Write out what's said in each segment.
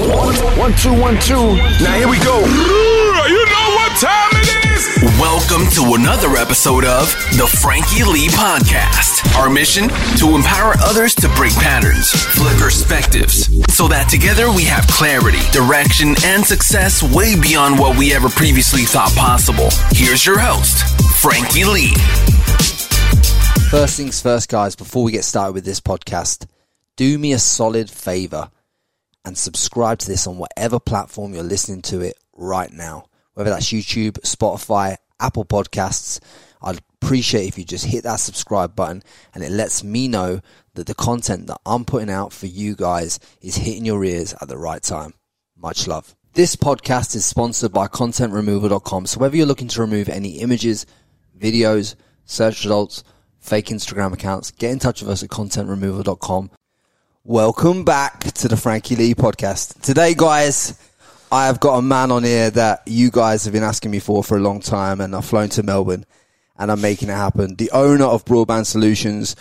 One, two, one, two. Now here we go. You know what time it is? Welcome to another episode of the Frankie Lee Podcast. Our mission to empower others to break patterns, flip perspectives, so that together we have clarity, direction, and success way beyond what we ever previously thought possible. Here's your host, Frankie Lee. First things first, guys, before we get started with this podcast, do me a solid favor and subscribe to this on whatever platform you're listening to it right now, whether that's YouTube, Spotify, Apple Podcasts. I'd appreciate if you just hit that subscribe button and it lets me know that the content that I'm putting out for you guys is hitting your ears at the right time. Much love. This podcast is sponsored by contentremoval.com. So whether you're looking to remove any images, videos, search results, fake Instagram accounts, get in touch with us at contentremoval.com. Welcome back to the Frankie Lee podcast. Today, guys, I have got a man on here that you guys have been asking me for for a long time, and I've flown to Melbourne and I'm making it happen. The owner of Broadband Solutions,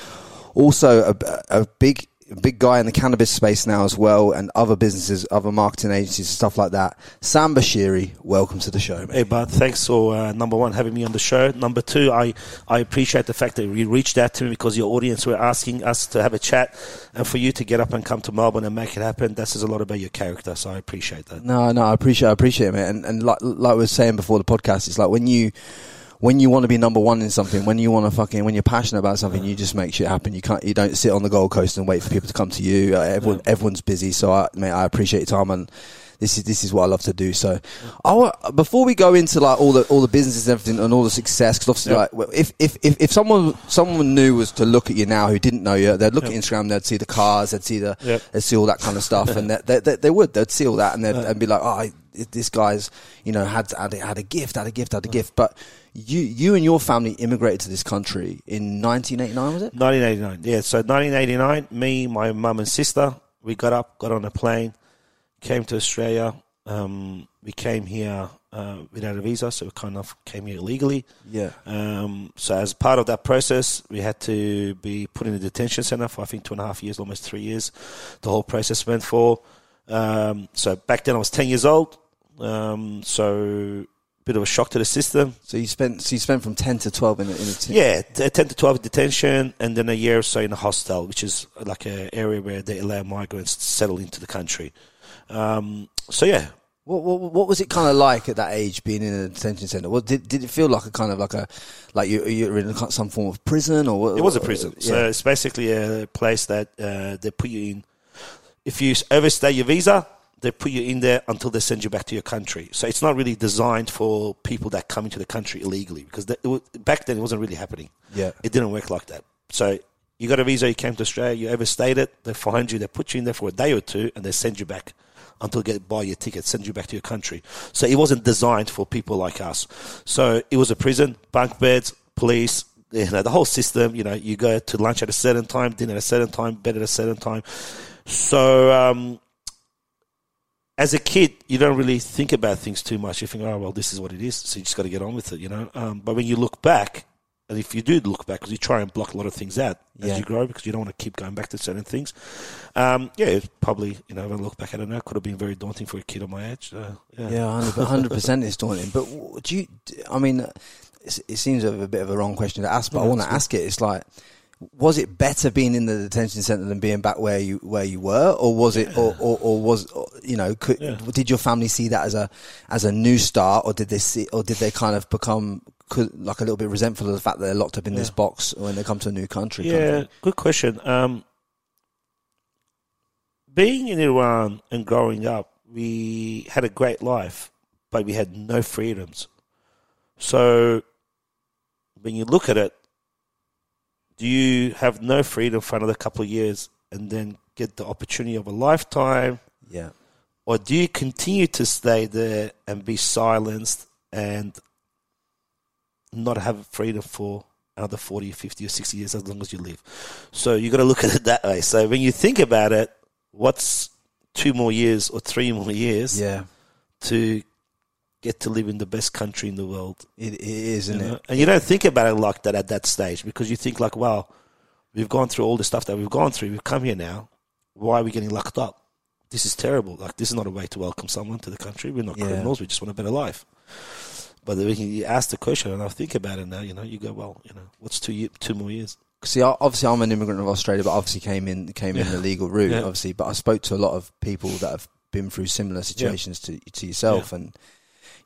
also a, a big big guy in the cannabis space now as well, and other businesses, other marketing agencies, stuff like that. Sam Bashiry, welcome to the show. Mate. Hey, bud. Thanks for uh, number one having me on the show. Number two, I, I appreciate the fact that you reached out to me because your audience were asking us to have a chat, and for you to get up and come to Melbourne and make it happen. That says a lot about your character. So I appreciate that. No, no, I appreciate, I appreciate it, mate. And and like like I was saying before the podcast, it's like when you when you want to be number one in something, when you want to fucking, when you're passionate about something, you just make shit happen. You can't, you don't sit on the Gold Coast and wait for people to come to you. Uh, everyone, everyone's busy. So I, mate, I appreciate your time and this is, this is what I love to do. So I want, before we go into like all the, all the businesses and everything and all the success, cause obviously Yep. like, if, if, if, if someone, someone new was to look at you now who didn't know you, they'd look at Instagram, they'd see the cars, they'd see the, Yep. they'd see all that kind of stuff and they, they, they, they would, they'd see all that and they'd and be like, oh, I- this guy's, you know, had, had, had a gift, had a gift, had a gift. But you, you and your family immigrated to this country in 1989, was it? 1989. Yeah, so 1989, me, my mum and sister, we got up, got on a plane, came to Australia. Um, we came here uh, without a visa, so we kind of came here illegally. Yeah. Um, so as part of that process, we had to be put in a detention center for I think two and a half years, almost three years. The whole process went for. Um, so back then I was ten years old. Um, so bit of a shock to the system. So you spent, so you spent from 10 to 12 in a, in a team. Yeah, t- ten to twelve in detention, and then a year or so in a hostel, which is like an area where they allow migrants to settle into the country. Um, so yeah, What, what, what was it kind of like at that age being in a detention center? What did, did it feel like a kind of like a, like you, you're in some form of prison or what? It was a prison. So Yeah. it's basically a place that uh, they put you in. If you overstay your visa, they put you in there until they send you back to your country. So it's not really designed for people that come into the country illegally because that, it was, back then it wasn't really happening. Yeah. It didn't work like that. So you got a visa, you came to Australia, you overstayed it, they find you, they put you in there for a day or two, and they send you back until you get buy your ticket, send you back to your country. So it wasn't designed for people like us. So it was a prison, bunk beds, police, you know, the whole system. You know, you go to lunch at a certain time, dinner at a certain time, bed at a certain time. So um, as a kid, you don't really think about things too much. You think, oh well, this is what it is, so you just got to get on with it, you know. Um, but when you look back, and if you do look back, because you try and block a lot of things out as Yeah. you grow, because you don't want to keep going back to certain things. Um, yeah, it's probably you know, when I look back, I don't know, it could have been very daunting for a kid of my age. Uh, yeah. Yeah, hundred percent is daunting. But do you? I mean, it seems a bit of a wrong question to ask, but I want to ask it. It's like, was it better being in the detention center than being back where you where you were, or was it, or, or, or was or, you know, could, Yeah. did your family see that as a as a new start, or did they see, or did they kind of become could, like a little bit resentful of the fact that they're locked up in this box when they come to a new country? Yeah, good question. Um, being in Iran and growing up, we had a great life, but we had no freedoms. So, when you look at it, do you have no freedom for another couple of years and then get the opportunity of a lifetime? yeah, Or do you continue to stay there and be silenced and not have freedom for another 40, 50, or 60 years as long as you live? So you got to look at it that way. So when you think about it, what's two more years or three more years yeah. to get to live in the best country in the world? It, is, isn't you know? it? And you don't think about it like that at that stage because you think like, wow, we've gone through all the stuff that we've gone through. We've come here now. Why are we getting locked up? this is terrible. Like this is not a way to welcome someone to the country. We're not Yeah. criminals. We just want a better life. But then you ask the question, and I think about it now. You know, you go, well, you know, what's two ye- two more years? See, obviously, I'm an immigrant of Australia, but obviously came in came in the legal route, Yeah. obviously. But I spoke to a lot of people that have been through similar situations to to yourself, and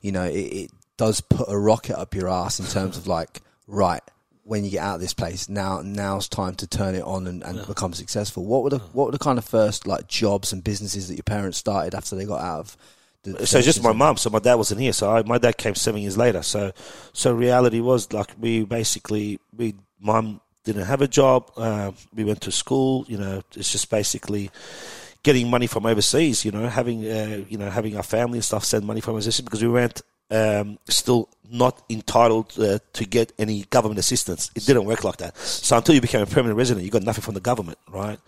you know, it, it does put a rocket up your ass in terms of like, right, when you get out of this place, now now's time to turn it on and, and become successful. What were the what were the kind of first like jobs and businesses that your parents started after they got out of? The so just my mum. So my dad wasn't here. So I, my dad came seven years later. So so reality was like we basically we mum didn't have a job. Uh, we went to school. You know, it's just basically getting money from overseas. You know, having uh, you know having our family and stuff send money from overseas because we weren't um, still not entitled uh, to get any government assistance. It didn't work like that. So until you became a permanent resident, you got nothing from the government, right?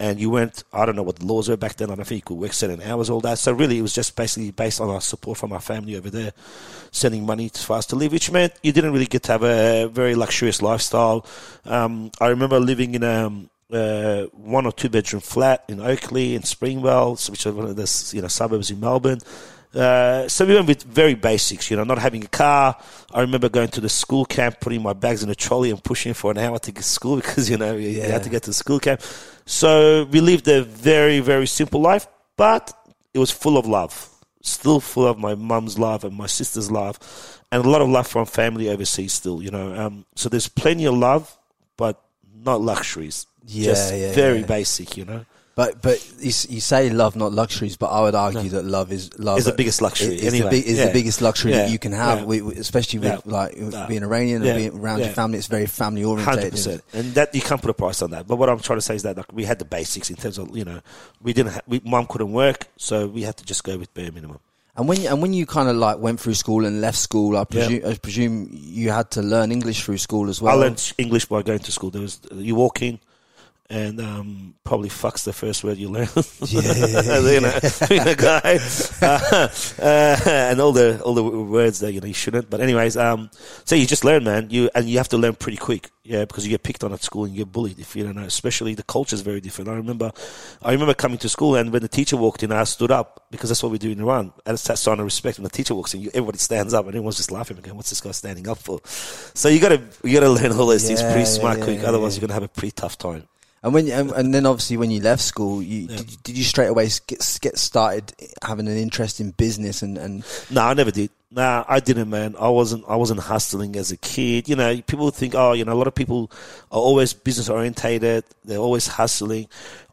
And you went, I don't know what the laws were back then. I don't think you could work certain hours, all that. So really, it was just basically based on our support from our family over there, sending money for us to live, which meant you didn't really get to have a very luxurious lifestyle. Um, I remember living in a uh, one or two bedroom flat in Oakleigh in Springvale, which is one of the you know suburbs in Melbourne. Uh, so we went with very basics, you know, not having a car. I remember going to the school camp, putting my bags in a trolley and pushing for an hour to get to school because, you know, you, you Yeah. had to get to the school camp. So we lived a very, very simple life, but it was full of love. Still full of my mum's love and my sister's love and a lot of love from family overseas still, you know. Um, so there's plenty of love, but not luxuries. Yeah, Just yeah, very yeah. basic, you know. But but you, you say love, not luxuries. But I would argue that love is love Is the biggest luxury, Is, anyway. the, big, is Yeah. the biggest luxury that you can have, Yeah. we, we- especially with Yeah. like Yeah. being Iranian Yeah. and being around your family. It's very family oriented. percent, and that you can't put a price on that. But what I'm trying to say is that like, we had the basics in terms of you know we didn't ha- we, mum couldn't work, so we had to just go with bare minimum. And when you, and when you kind of like went through school and left school, I Yeah. presume I presume you had to learn English through school as well. I learned English by going to school. There was you walk in. And um, probably fucks the first word you learn. Yeah, you know, being a guy, uh, uh, and all the all the words that you know you shouldn't. But anyways, um, so you just learn, man. You and you have to learn pretty quick, yeah, because you get picked on at school and you get bullied if you don't know. Especially the culture is very different. I remember, I remember coming to school and when the teacher walked in, I stood up because that's what we do in Iran. And it's that sign of respect. When the teacher walks in, you, everybody stands up, and everyone's just laughing again. What's this guy standing up for? So you gotta you gotta learn all those things Yeah, pretty yeah, smart yeah, quick. Otherwise, you're gonna have a pretty tough time. And when you, and, and then obviously when you left school, you did, you- did you straight away get get started having an interest in business and and No, I never did. Nah, I didn't, man. I wasn't. I wasn't hustling as a kid. You know, people think, oh, you know, a lot of people are always business orientated. They're always hustling.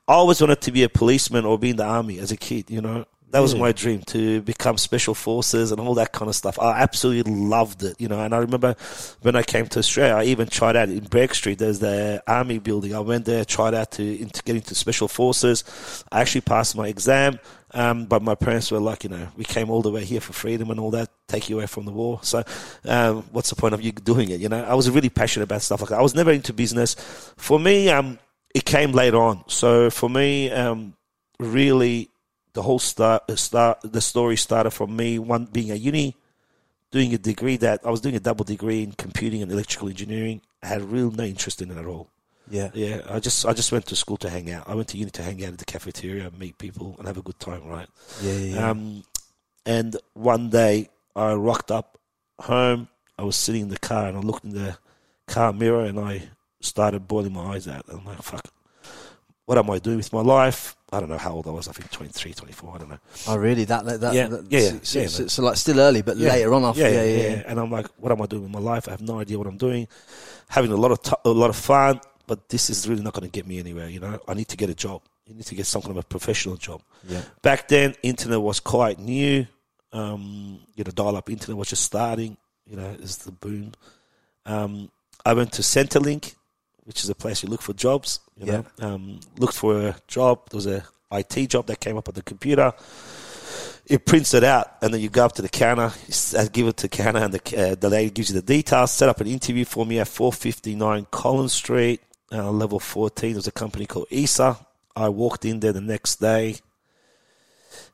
I always wanted to be a policeman or be in the army as a kid. You know, that was my dream to become special forces and all that kind of stuff. I absolutely loved it. You know, and I remember when I came to Australia, I even tried out in Bourke Street. There's the army building. I went there, tried out to, into, get into special forces. I actually passed my exam. Um, but my parents were like, you know, we came all the way here for freedom and all that, take you away from the war. So, um, what's the point of you doing it? You know, I was really passionate about stuff like that. I was never into business. For me, um, it came later on. So for me, um, really, the whole start, start, the story started from me one being a uni, doing a degree that I was doing a double degree in computing and electrical engineering. I had real no interest in it at all. yeah Yeah, I just I just went to school to hang out. I went to uni to hang out at the cafeteria, meet people, and have a good time, right? yeah yeah, Um, and one day I rocked up home. I was sitting in the car and I looked in the car mirror and I started boiling my eyes out. I'm like, fuck, what am I doing with my life? I don't know how old I was. I think 23, 24. I don't know. oh really that that, Yeah, that- yeah, yeah, so, yeah, so, so like still early but later on after yeah, yeah, yeah. And I'm like, what am I doing with my life? I have no idea what I'm doing. Having a lot of t- a lot of fun, but this is really not going to get me anywhere. You know, I need to get a job. You need to get some kind of a professional job. yeah Back then, internet was quite new. Um, you know, dial-up internet was just starting. You know, it's the boom. Um, I went to Centrelink, which is a place you look for jobs. You know, um, looked for a job. There was a IT job that came up on the computer. It prints it out, and then you go up to the counter, you uh, give it to the counter, and the, uh, the lady gives you the details. Set up an interview for me at 459 Collins Street, uh, level 14. There's a company called ESA. I walked in there the next day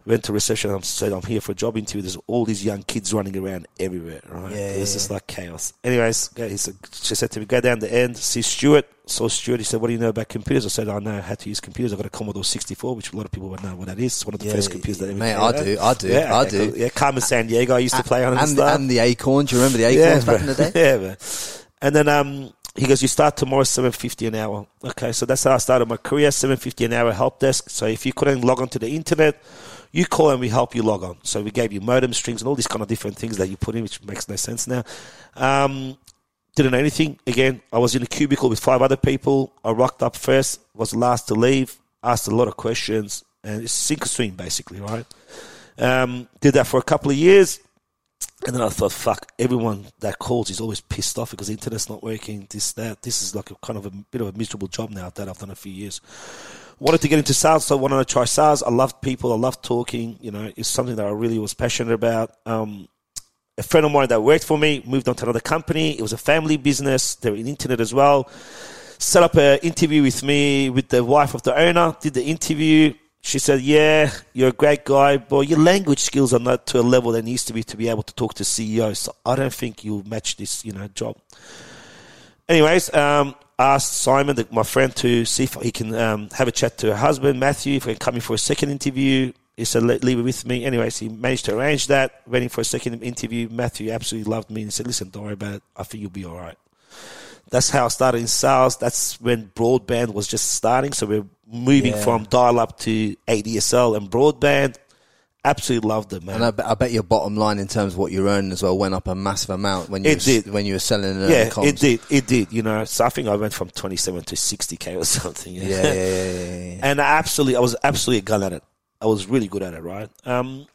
Went to reception and said, I'm here for a job interview. There's all these young kids running around everywhere, right? Yeah, It's yeah, just like chaos. Anyways, he said, she said to me, go down the end, see Stuart. Saw Stuart. He said, what do you know about computers? I said, I know how to use computers. I've got a Commodore 64, which a lot of people would know what that is. It's one of the Yeah, first computers that ever mate, I do, I do, Yeah, I do. Yeah, Carmen Sandiego, I used to play on it and, and, stuff. and the Acorn. Do you remember the Acorns back in the day? yeah, man. And then um, he goes, "You start tomorrow, seven fifty an hour." Okay, so that's how I started my career, seven fifty an hour help desk. So if you couldn't log onto the internet, you call and we help you log on. So we gave you modem strings and all these kind of different things that you put in, which makes no sense now. Um, didn't know anything. Again, I was in a cubicle with five other people. I rocked up first, was last to leave, asked a lot of questions, and it's sink or swim basically, right? Um, did that for a couple of years. And then I thought, fuck, everyone that calls is always pissed off because the internet's not working, this, that. This is like a kind of a bit of a miserable job now that I've done a few years. Wanted to get into sales, so I wanted to try sales. I loved people, I loved talking, you know, it's something that I really was passionate about. Um, a friend of mine that worked for me moved on to another company. It was a family business. They were in internet as well. Set up an interview with me with the wife of the owner. Did the interview. She said, "Yeah, you're a great guy, but your language skills are not to a level that needs to be to be able to talk to CEOs. So I don't think you'll match this, you know, job." Anyways, um, asked Simon, the, my friend, to see if he can um, have a chat to her husband, Matthew, if he can come in for a second interview. He said, leave it with me. Anyways, he managed to arrange that. Went in for a second interview. Matthew absolutely loved me and said, listen, don't worry about it. I think you'll be all right. That's how I started in sales. That's when broadband was just starting. So we're moving Yeah. from dial up to ADSL and broadband. Absolutely loved it, man. And I bet, I bet your bottom line in terms of what you're earning as well went up a massive amount when you It did. when you were selling yeah, comms. it did. It did. You know, so I think I went from 27 to 60k or something. Yeah, yeah, yeah, yeah. and I absolutely, I was absolutely a gun at it. I was really good at it, right? Um,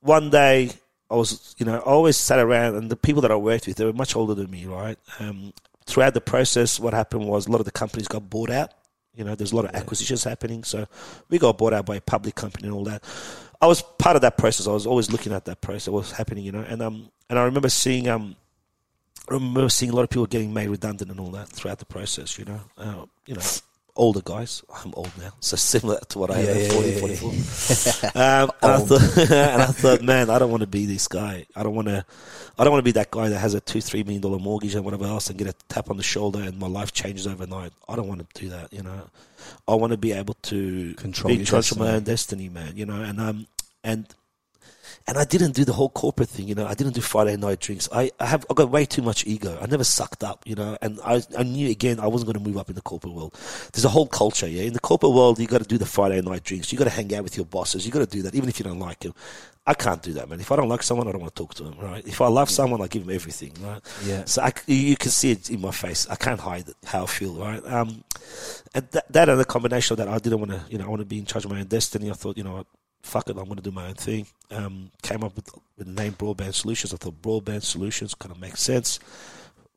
one day, I was, you know, I always sat around, and the people that I worked with, they were much older than me, right? Um, throughout the process, what happened was a lot of the companies got bought out. You know, there's a lot of acquisitions happening, so we got bought out by a public company and all that. I was part of that process. I was always looking at that process, what was happening, you know, and um, and I remember seeing um, I remember seeing a lot of people getting made redundant and all that throughout the process, you know. Uh, you know, older guys. I'm old now, so similar to what I Yeah, am yeah, at 40, yeah, 44. um, and, I thought, and I thought, man, I don't want to be this guy. I don't want to. I don't want to be that guy that has a two, three million dollar mortgage and whatever else, and get a tap on the shoulder, and my life changes overnight. I don't want to do that. You know, I want to be able to Control be charge my own destiny, man. You know, and um, and and I didn't do the whole corporate thing, you know. I didn't do Friday night drinks. I, I have I got way too much ego. I never sucked up, you know. And I I knew again I wasn't going to move up in the corporate world. There's a whole culture, yeah. In the corporate world, you got to do the Friday night drinks. You got to hang out with your bosses. You got to do that, even if you don't like them. I can't do that, man. If I don't like someone, I don't want to talk to them, right? If I love someone, I give them everything, right? Yeah. So I, you can see it in my face. I can't hide how I feel, right? Um, and that, that and the combination of that, I didn't want to, you know, I want to be in charge of my own destiny. I thought, you know, fuck it, I'm going to do my own thing. Um, came up with, with the name Broadband Solutions. I thought Broadband Solutions kind of makes sense.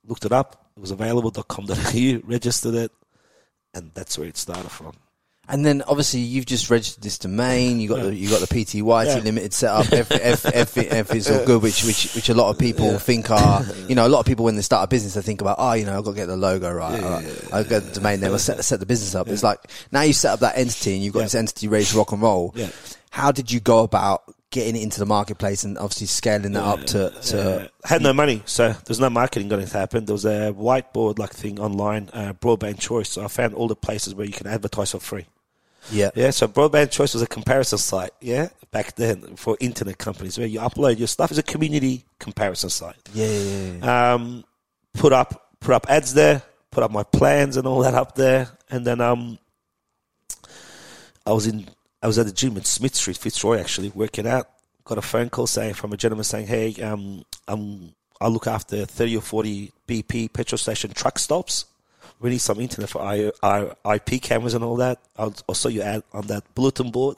Looked it up. It was available.com.au, registered it, and that's where it started from. And then obviously you've just registered this domain. You got the you got the PTYT Yeah. limited set up. Every, every, every, everything's all good, which which which a lot of people think are you know a lot of people when they start a business they think about oh you know I've got to get the logo right. all right. I'll get the domain name. I'll set set the business up. It's like now you set up that entity and you've got Yeah. this entity ready to rock and roll. How did you go about getting it into the marketplace and obviously scaling that up to to Uh, had no money, so there's no marketing going to happen. There was a whiteboard like thing online, uh, broadband choice. So I found all the places where you can advertise for free. yeah Yeah, so broadband choice was a comparison site. Yeah, back then for internet companies where you upload your stuff. It's a community comparison site. yeah yeah, yeah, yeah. Um, put up put up ads there, put up my plans and all that up there, and then um, I was in I was at the gym in Smith Street, Fitzroy, actually working out. Got a phone call saying from a gentleman saying, "Hey, um, um, I look after thirty or forty BP petrol station truck stops. We need some internet for I, I, IP cameras and all that. I'll, I'll you ad on that bulletin board.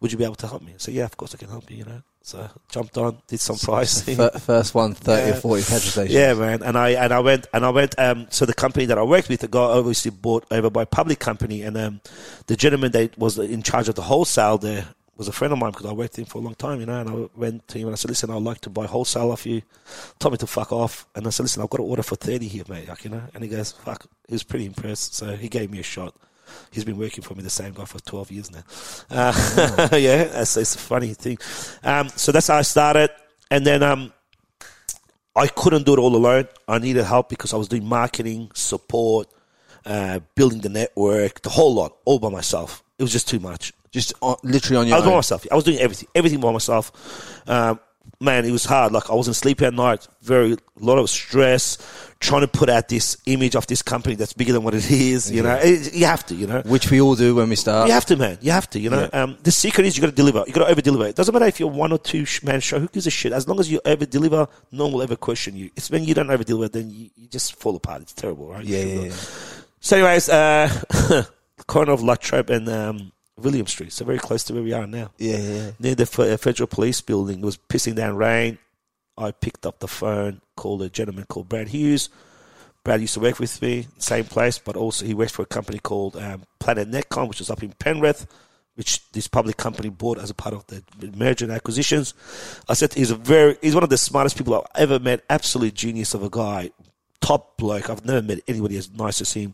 Would you be able to help me?" I said, "Yeah, of course I can help you." You know, so jumped on, did some pricing. First one, 30 or 40 petrol. Yeah, man. And I and I went and I went. Um, so the company that I worked with, got obviously bought over by a public company, and um, the gentleman that was in charge of the wholesale there was a friend of mine because I worked with him for a long time, you know. And I went to him and I said, "Listen, I'd like to buy wholesale off you." Told me to fuck off, and I said, "Listen, I've got an order for thirty here, mate." Like, you know. And he goes, "Fuck." He was pretty impressed, so he gave me a shot. He's been working for me, the same guy, for 12 years now. Uh, yeah, that's, it's a funny thing. Um, so that's how I started. And then um, I couldn't do it all alone. I needed help because I was doing marketing, support, uh, building the network, the whole lot, all by myself. It was just too much. Just on, literally on your I was by own. myself. I was doing everything, everything by myself. Um, man, it was hard. Like I wasn't sleeping at night. Very a lot of stress. Trying to put out this image of this company that's bigger than what it is. You know, It- you have to. You know, Which we all do when we start. you have to, man. You have to. You know, um, the secret is you got to deliver. You got to over deliver. It doesn't matter if you're one or two man show. Who gives a shit? As long as you over deliver, no one will ever question you. It's when you don't over deliver, then you, you just fall apart. It's terrible, right? Yeah, yeah, yeah. So, anyways, uh, corner of Latrobe and um, William Street. So very close to where we are now Yeah, yeah, near the fe- federal police building. It was pissing down rain. I picked up the phone, called a gentleman called Brad Hughes. Brad used to work with me, same place, but also he worked for a company called um, Planet Netcom, which was up in Penrith, which this public company bought as a part of the merger and acquisitions. I said he's a very, he's one of the smartest people I've ever met. Absolute genius of a guy, top bloke. I've never met anybody as nice as him.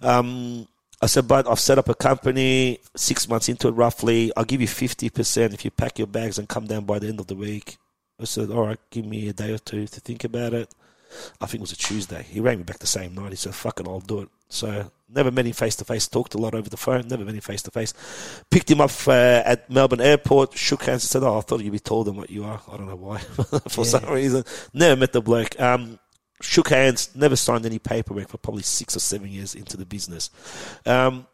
Um, I said, but I've set up a company six months into it roughly. I'll give you 50% if you pack your bags and come down by the end of the week. I said, all right, give me a day or two to think about it. I think it was a Tuesday. He rang me back the same night. He said, fuck it, I'll do it. So never met him face to face, talked a lot over the phone, never met him face to face. Picked him up uh, at Melbourne Airport, shook hands and said, oh, I thought you'd be taller than what you are. I don't know why, for some reason. Never met the bloke. Um, shook hands, never signed any paperwork for probably six or seven years into the business. Um,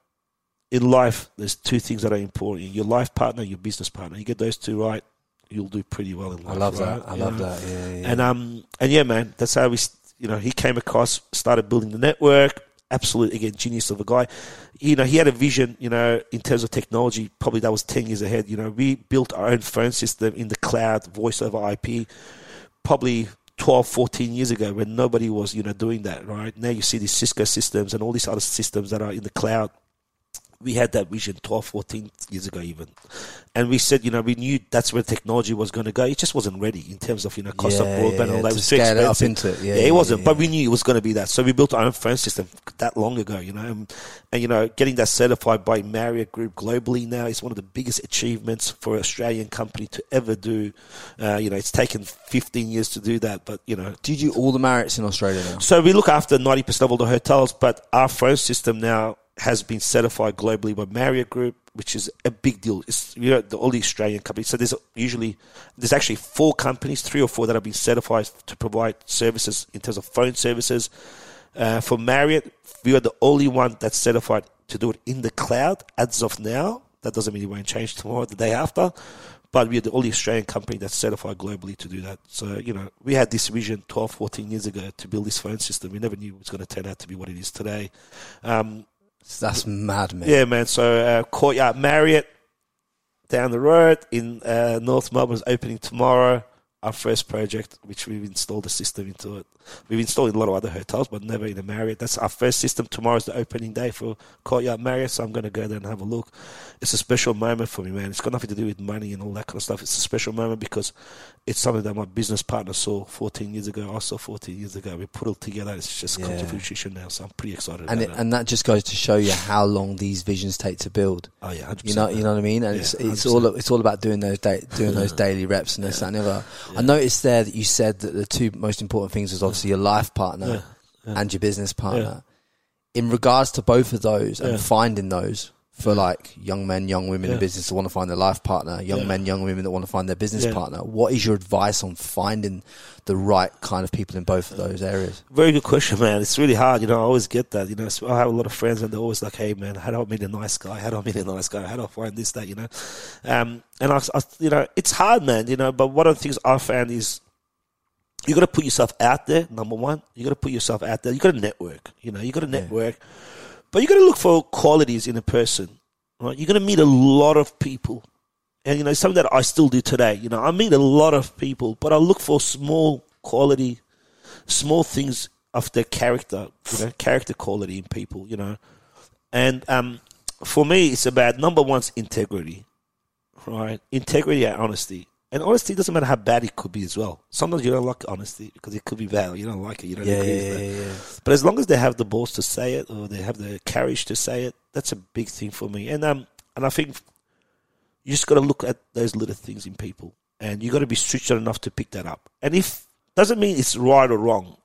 in life, there's two things that are important: your life partner, your business partner. You get those two right, you'll do pretty well in life. I love right? that. I You love know? that. Yeah, yeah. And um, and yeah, man, that's how we, you know, he came across, started building the network. Absolute again, genius of a guy. You know, he had a vision. You know, in terms of technology, probably that was ten years ahead. You know, we built our own phone system in the cloud, voice over IP, probably 12, 14 years ago when nobody was, you know, doing that, right? Now you see these Cisco systems and all these other systems that are in the cloud. We had that vision 12, 14 years ago even. And we said, you know, we knew that's where technology was going to go. It just wasn't ready in terms of, you know, cost Yeah, of broadband and all that. It was too it expensive. into it. Yeah, it yeah, wasn't. yeah, But we knew it was going to be that. So we built our own phone system that long ago, you know. And, and, you know, getting that certified by Marriott Group globally now is one of the biggest achievements for an Australian company to ever do. Uh, you know, it's taken 15 years to do that, but, you know, do you do all the Marriotts in Australia now? so we look after 90% of all the hotels, but our phone system now has been certified globally by Marriott Group, which is a big deal. It's you know the, the Australian companies. So there's usually there's actually four companies, three or four that have been certified to provide services in terms of phone services. Uh, for Marriott, we are the only one that's certified to do it in the cloud as of now. That doesn't mean it won't change tomorrow, the day after. But we are the only Australian company that's certified globally to do that. So, you know, we had this vision 12, 14 years ago to build this phone system. We never knew it was going to turn out to be what it is today. Um, That's mad, man. yeah, man. So, uh, Courtyard Marriott down the road in uh, North Melbourne is opening tomorrow. Our first project, which we've installed a system into it. We've installed in a lot of other hotels, but never in a Marriott. That's our first system. Tomorrow's the opening day for Courtyard Marriott, so I'm going to go there and have a look. It's a special moment for me, man. It's got nothing to do with money and all that kind of stuff. It's a special moment because it's something that my business partner saw 14 years ago. I saw 14 years ago. We put it together. It's just come Yeah. to fruition now, so I'm pretty excited And about it, it. and that just goes to show you how long these visions take to build. oh yeah, 100%. You know, you know what I mean. And Yeah, it's it's 100%. all it's all about doing those da- doing those daily reps and this that, and the other. I noticed there that you said that the two most important things was obviously your life partner and your business partner. In regards to both of those and finding those for like young men, young women in business that want to find their life partner, young Yeah. men, young women that want to find their business Yeah. partner, what is your advice on finding the right kind of people in both of those areas? Very good question, man. It's really hard. You know, I always get that. You know, I have a lot of friends and they're always like, hey, man, how do I meet a nice guy? How do I meet a nice guy? How do I find this, that, you know? Um, and I, I, you know, it's hard, man, you know, but one of the things I found is you got to put yourself out there, number one. You got to put yourself out there. You got to network, you know, you got to network. But you got to look for qualities in a person, right? You're going to meet a lot of people. And, you know, something that I still do today. You know, I meet a lot of people, but I look for small quality small things of their character, you know, character quality in people, you know. And um, for me, it's about number one's integrity, right? Integrity and honesty. And honesty doesn't matter how bad it could be as well. Sometimes you don't like honesty because it could be bad. You don't like it. You don't Yeah, agree yeah, with it. yeah. But as long as they have the balls to say it or they have the courage to say it, that's a big thing for me. And um, and I think you just got to look at those little things in people, and you got to be stretched enough to pick that up. And if doesn't mean it's right or wrong,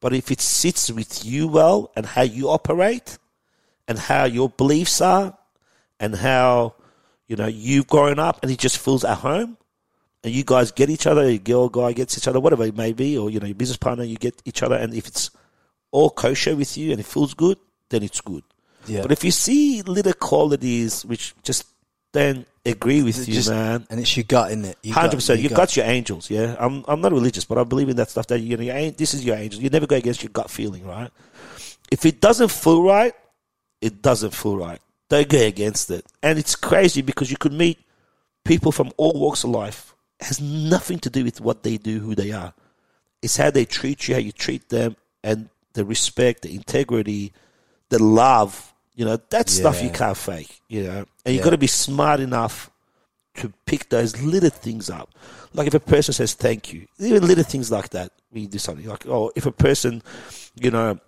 but if it sits with you well and how you operate, and how your beliefs are, and how you know you've grown up, and it just feels at home, you guys get each other, your girl guy gets each other, whatever it may be, or you know your business partner, you get each other, and if it's all kosher with you and it feels good, then it's good. Yeah. But if you see little qualities which just don't agree with you, Just- man, And it's your gut, isn't it? Hundred percent. your You've got your angels. Yeah, I'm. I'm not religious, but I believe in that stuff. That you know, your, an- this is your angel. You never go against your gut feeling, right? If it doesn't feel right, it doesn't feel right. Don't go against it. And it's crazy because you could meet people from all walks of life. Has nothing to do with what they do, who they are. It's how they treat you, how you treat them, and the respect, the integrity, the love. You know, that stuff you can't fake. You know, and you Yeah. got to be smart enough to pick those little things up. Like if a person says thank you, even little things like that, we do something like, oh, if a person, you know,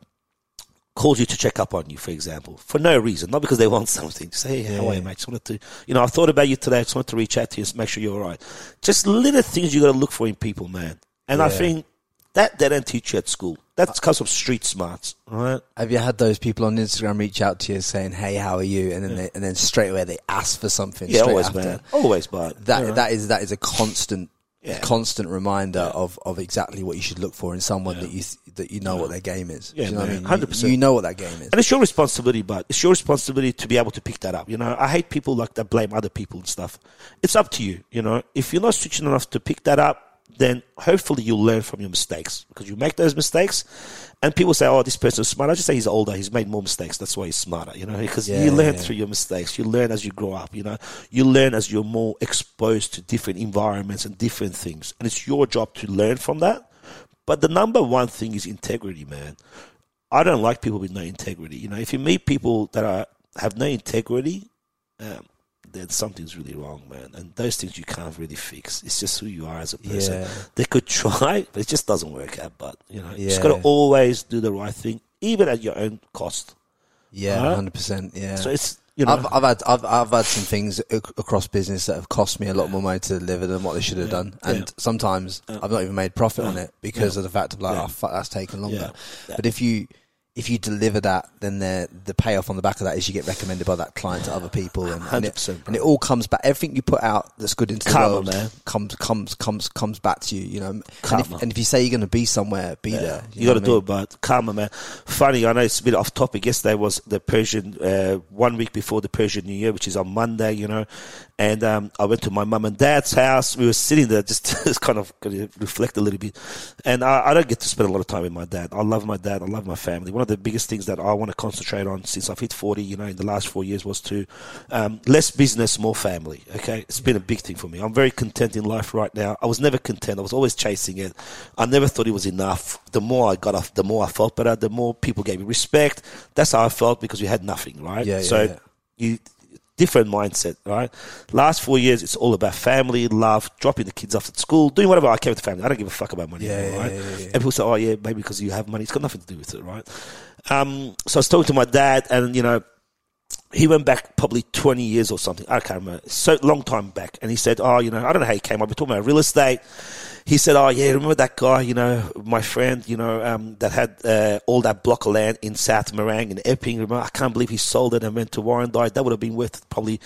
calls you to check up on you, for example, for no reason, not because they want something. Just say, hey, how are you, mate? Just wanted to, you know, I thought about you today. I just wanted to reach out to you and make sure you're all right. Just little things you got to look for in people, man. And I think that they don't teach you at school. That's because of street smarts, right? Have you had those people on Instagram reach out to you saying, "Hey, how are you?" and then they, and then straight away they ask for something. Yeah, always, after. man. Always, but That know. that is that is a constant Yeah. constant reminder of, of exactly what you should look for in someone that you th- that you know what their game is. Yeah, you know what I mean? 100%. You know what that game is. And it's your responsibility, but it's your responsibility to be able to pick that up. You know, I hate people like that blame other people and stuff. It's up to you. You know, if you're not switching enough to pick that up, then hopefully you'll learn from your mistakes because you make those mistakes. And people say, "Oh, this person's smart." I just say he's older. He's made more mistakes. That's why he's smarter. You know, because Yeah, you learn yeah. through your mistakes. You learn as you grow up. You know, you learn as you're more exposed to different environments and different things. And it's your job to learn from that. But the number one thing is integrity, man. I don't like people with no integrity. You know, if you meet people that are have no integrity, um, then something's really wrong, man. And those things you can't really fix. It's just who you are as a person. Yeah. They could try, but it just doesn't work out. But you know, you just got to always do the right thing, even at your own cost. Yeah, Right? hundred percent. Yeah. So it's you know, I've, I've had I've, I've had some things across business that have cost me a lot more money to deliver than what they should have done, and Yeah. sometimes I've not even made profit on it because of the fact of like, oh, Yeah. oh fuck, that's taken longer. Yeah. Yeah. But if you if you deliver that, then the the payoff on the back of that is you get recommended by that client to other people, and, and, it, and it all comes back. Everything you put out that's good into the world man. comes comes comes comes back to you. You know, and if, and if you say you're going to be somewhere, be there. You, got to do it, but karma, man. Funny, I know it's a bit off topic. Yesterday was the Persian, uh, one week before the Persian New Year, which is on Monday, you know. And um, I went to my mum and dad's house. We were sitting there just, just kind of reflect a little bit. And I, I don't get to spend a lot of time with my dad. I love my dad. I love my family. One of the biggest things that I want to concentrate on since I've hit 40, you know, in the last four years was to um, less business, more family. Okay. It's been a big thing for me. I'm very content in life right now. I was never content. I was always chasing it. I never thought it was enough. The more I got off, the more I felt better, the more people gave me respect. That's how I felt because we had nothing, right? Yeah, yeah, so yeah. you different mindset, right? Last four years, it's all about family, love, dropping the kids off at school, doing whatever I can with the family. I don't give a fuck about money Yeah, anymore, right? yeah, yeah, yeah. And people say, oh, yeah, maybe because you have money. It's got nothing to do with it, right? Um, so I was talking to my dad, and, you know, he went back probably 20 years or something. I can't remember. So long time back. And he said, Oh, you know, I don't know how he came up. We're talking about real estate. He said, Oh, yeah, remember that guy, you know, my friend, you know, um, that had uh, all that block of land in South Morang and Epping. Remember, I can't believe he sold it and went to Warrandyte. That would have been worth probably,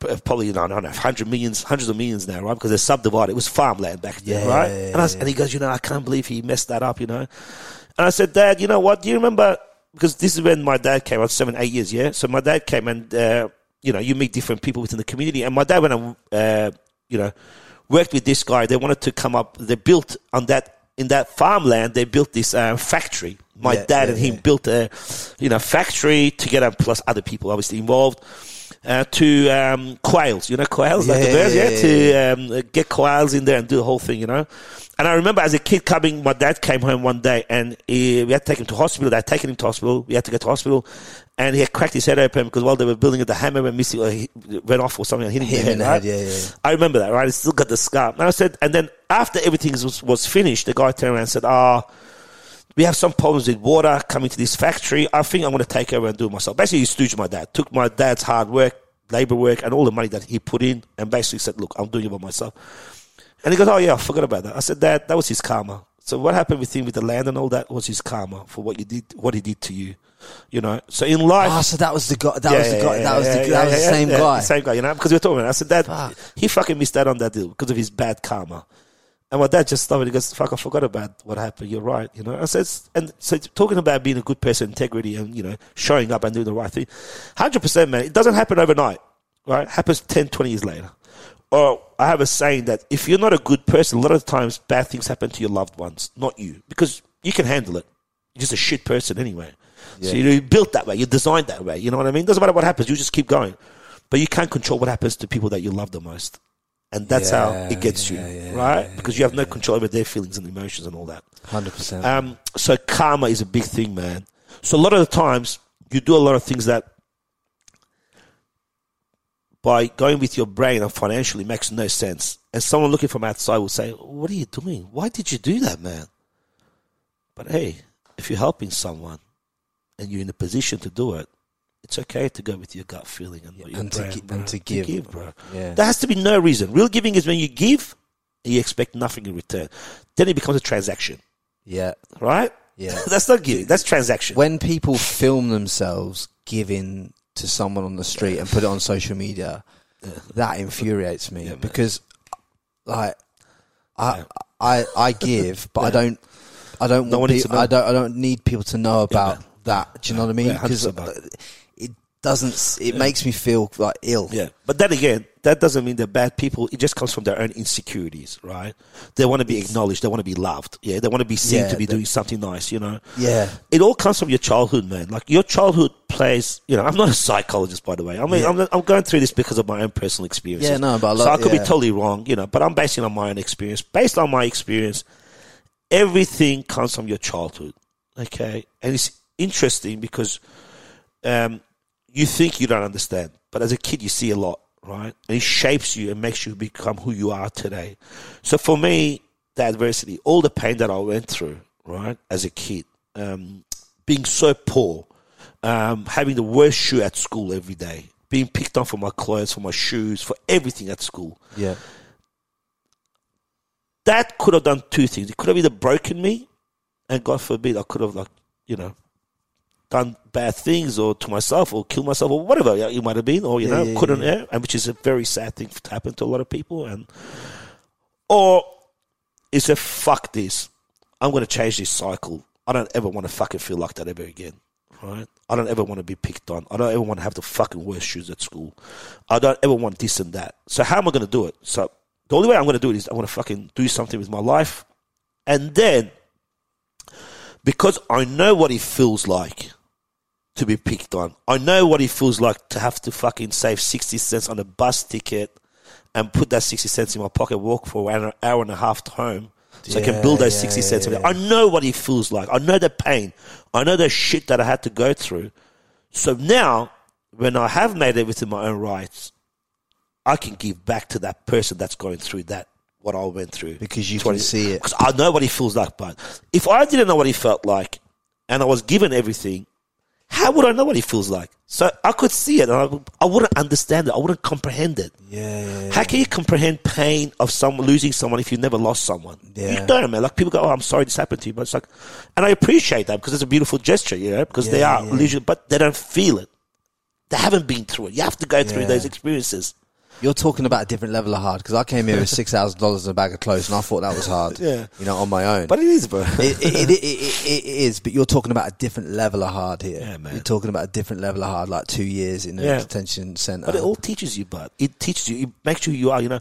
probably, you know, I don't know, hundred millions, hundreds of millions now, right? Because they're subdivided. It was farmland back then, Yeah, right? yeah, and, I, and he goes, You know, I can't believe he messed that up, you know. And I said, Dad, you know what? Do you remember? Because this is when my dad came. I was seven, eight years, yeah. So my dad came, and uh, you know, you meet different people within the community. And my dad went and uh, you know worked with this guy. They wanted to come up. They built on that in that farmland. They built this uh, factory. My Yeah, dad yeah, and him yeah. built a you know factory together, plus other people obviously involved. Uh, to um, quails. You know quails, like the birds, yeah, yeah, to um, get quails in there and do the whole thing. You know. And I remember as a kid coming, my dad came home one day and he, we had to take him to hospital. They had taken him to hospital. We had to go to hospital. And he had cracked his head open because while they were building it, the hammer went missing or he went off or something and hit him in the head. right? yeah, yeah. I remember that, right? I still got the scar. And I said, and then after everything was, was finished, the guy turned around and said, ah, we have some problems with water coming to this factory. I think I'm going to take over and do it myself. Basically, he stooged my dad, took my dad's hard work, labor work, and all the money that he put in, and basically said, look, I'm doing it by myself. And he goes, oh, yeah, I forgot about that. I said, Dad, that was his karma. So what happened with him with the land and all that was his karma for what you did, what he did to you. You know, so in life, Oh, so that was the guy. That yeah, was the guy. yeah, that was yeah, the that was the same guy. same guy, you know, because we're talking. About it. I said, Dad, Fuck. he fucking missed out on that deal because of his bad karma. And my dad just stopped and he goes, "Fuck, I forgot about what happened. You're right." You know, I said, and so talking about being a good person, integrity, and you know, showing up and doing the right thing, hundred percent, man. It doesn't happen overnight, right? It happens 10, 20 years later. Or I have a saying that if you're not a good person, a lot of times bad things happen to your loved ones, not you, because you can handle it. You're just a shit person anyway. So you're built that way. You're designed that way. You know what I mean? Doesn't matter what happens. You just keep going. But you can't control what happens to people that you love the most. And that's how it gets you, yeah, yeah, right? because you have no control over their feelings and emotions and all that. Hundred percent. Um, so karma is a big thing, man. So a lot of the times you do a lot of things that by going with your brain and financially makes no sense. And someone looking from outside will say, What are you doing? Why did you do that, man? But hey, if you're helping someone and you're in a position to do it, it's okay to go with your gut feeling and, what your and to gi- and to give, bro. Yeah. There has to be no reason. Real giving is when you give and you expect nothing in return. Then it becomes a transaction, yeah. right? Yeah. that's not giving. That's transaction. When people film themselves giving to someone on the street and put it on social media, that infuriates me because, like, I I I give, but I don't I don't No want one needs peop- to. I don't I don't need people to know about that. Do you know what I mean? Yeah, 100% Because it doesn't. It makes me feel like ill. Yeah, but then again, that doesn't mean they're bad people. It just comes from their own insecurities, right? They want to be acknowledged. They want to be loved. Yeah, they want to be seen Yeah, to be doing something nice. You know. Yeah. It all comes from your childhood, man. Like your childhood plays. You know, I'm not a psychologist, by the way. I mean, Yeah. I'm, I'm going through this because of my own personal experience. Yeah, no, but I so I could be totally wrong, you know. But I'm basing on my own experience. Based on my experience, everything comes from your childhood. Okay, and it's interesting because um, you think you don't understand, but as a kid, you see a lot, right? And it shapes you and makes you become who you are today. So for me, the adversity, all the pain that I went through, right, as a kid, um, being so poor, um, having the worst shoe at school every day, being picked on for my clothes, for my shoes, for everything at school. Yeah. That could have done two things. It could have either broken me, and God forbid, I could have like, you know, done bad things or to myself or kill myself or whatever it might have been, or you Yeah, know, yeah, couldn't, yeah. and which is a very sad thing to happen to a lot of people, and or it's a fuck this. I'm going to change this cycle. I don't ever want to fucking feel like that ever again. Right? I don't ever want to be picked on. I don't ever want to have the fucking worst shoes at school. I don't ever want this and that. So how am I going to do it? So the only way I'm going to do it is I'm going to fucking do something with my life, and then because I know what it feels like to be picked on. I know what it feels like to have to fucking save 60 cents on a bus ticket and put that 60 cents in my pocket, walk for an hour and a half to home so I can build those yeah, 60 yeah, cents. yeah. I know what it feels like. I know the pain. I know the shit that I had to go through. So now, when I have made it within my own rights, I can give back to that person that's going through that, what I went through. Because you can see it. Because I know what it feels like. But if I didn't know what it felt like and I was given everything, how would I know what it feels like? So I could see it and I, would- I wouldn't understand it. I wouldn't comprehend it. Yeah. yeah, How can you comprehend pain of someone losing someone if you never lost someone? Yeah. You don't, man. Like people go, "Oh, I'm sorry this happened to you," but it's like, and I appreciate that because it's a beautiful gesture, you know, because they are yeah. losing, but they don't feel it. They haven't been through it. You have to go through Yeah. those experiences. You're talking about a different level of hard because I came here with six thousand dollars in a bag of clothes and I thought that was hard. Yeah. you know, on my own. But it is, bro. it, it, it, it, is, but you're talking about a different level of hard here. Yeah, man. You're talking about a different level of hard, like two years in a Yeah. detention center. But it all teaches you, but it teaches you. It makes you you are. You know,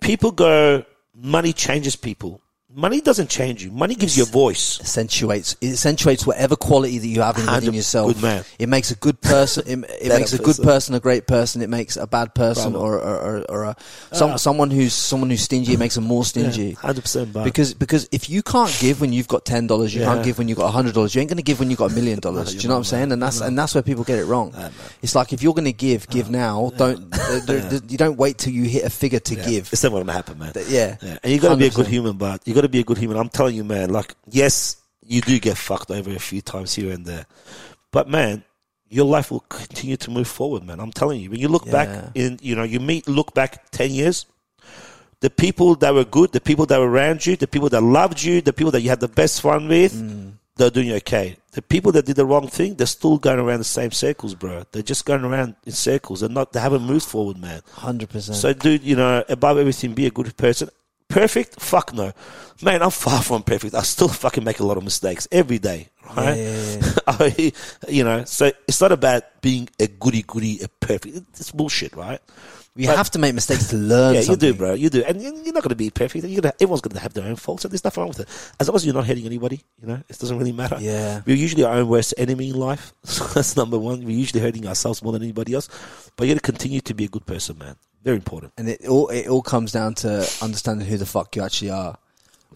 people go, money changes people. Money doesn't change you. Money gives you a voice. accentuates it accentuates whatever quality that you have in- within yourself. good man. It makes a good person. It, it makes a good person. a great person. It makes a bad person or or, or, or a, some, someone who's someone who's stingy. It makes them more stingy. Hundred percent, but Because because if you can't give when you've got ten dollars, you Yeah. can't give when you've got hundred dollars. You ain't going to give when you've got a million dollars. Do you know what I'm saying? And that's and that's where people get it wrong. It's like if you're going to give, give now. Don't uh, th- th- you don't wait till you hit a figure to give. it's never gonna happen, man. Yeah. Yeah, and you got to be a good human, but you got to be a good human. I'm telling you, man. Like, yes, you do get fucked over a few times here and there, but man, your life will continue to move forward, man. I'm telling you. When you look Yeah. back in, you know, you meet, look back ten years. The people that were good, the people that were around you, the people that loved you, the people that you had the best fun with, Mm. they're doing okay. The people that did the wrong thing, they're still going around the same circles, bro. They're just going around in circles. They're not. They haven't moved forward, man. Hundred percent. So, dude, you know, above everything, be a good person. Perfect? Fuck no. Man, I'm far from perfect. I still fucking make a lot of mistakes every day, right? Yeah, I, you know, so it's not about being a goody goody, a perfect. It's bullshit, right? You But- have to make mistakes to learn. Yeah, something. you do, bro. You do, and you- you're not going to be perfect. You're gonna, everyone's going to have their own faults, and there's nothing wrong with it. As long as you're not hurting anybody, you know, it doesn't really matter. Yeah. we're usually our own worst enemy in life. So that's number one. We're usually hurting ourselves more than anybody else. But you got to continue to be a good person, man. Very important. and it all it all comes down to understanding who the fuck you actually are,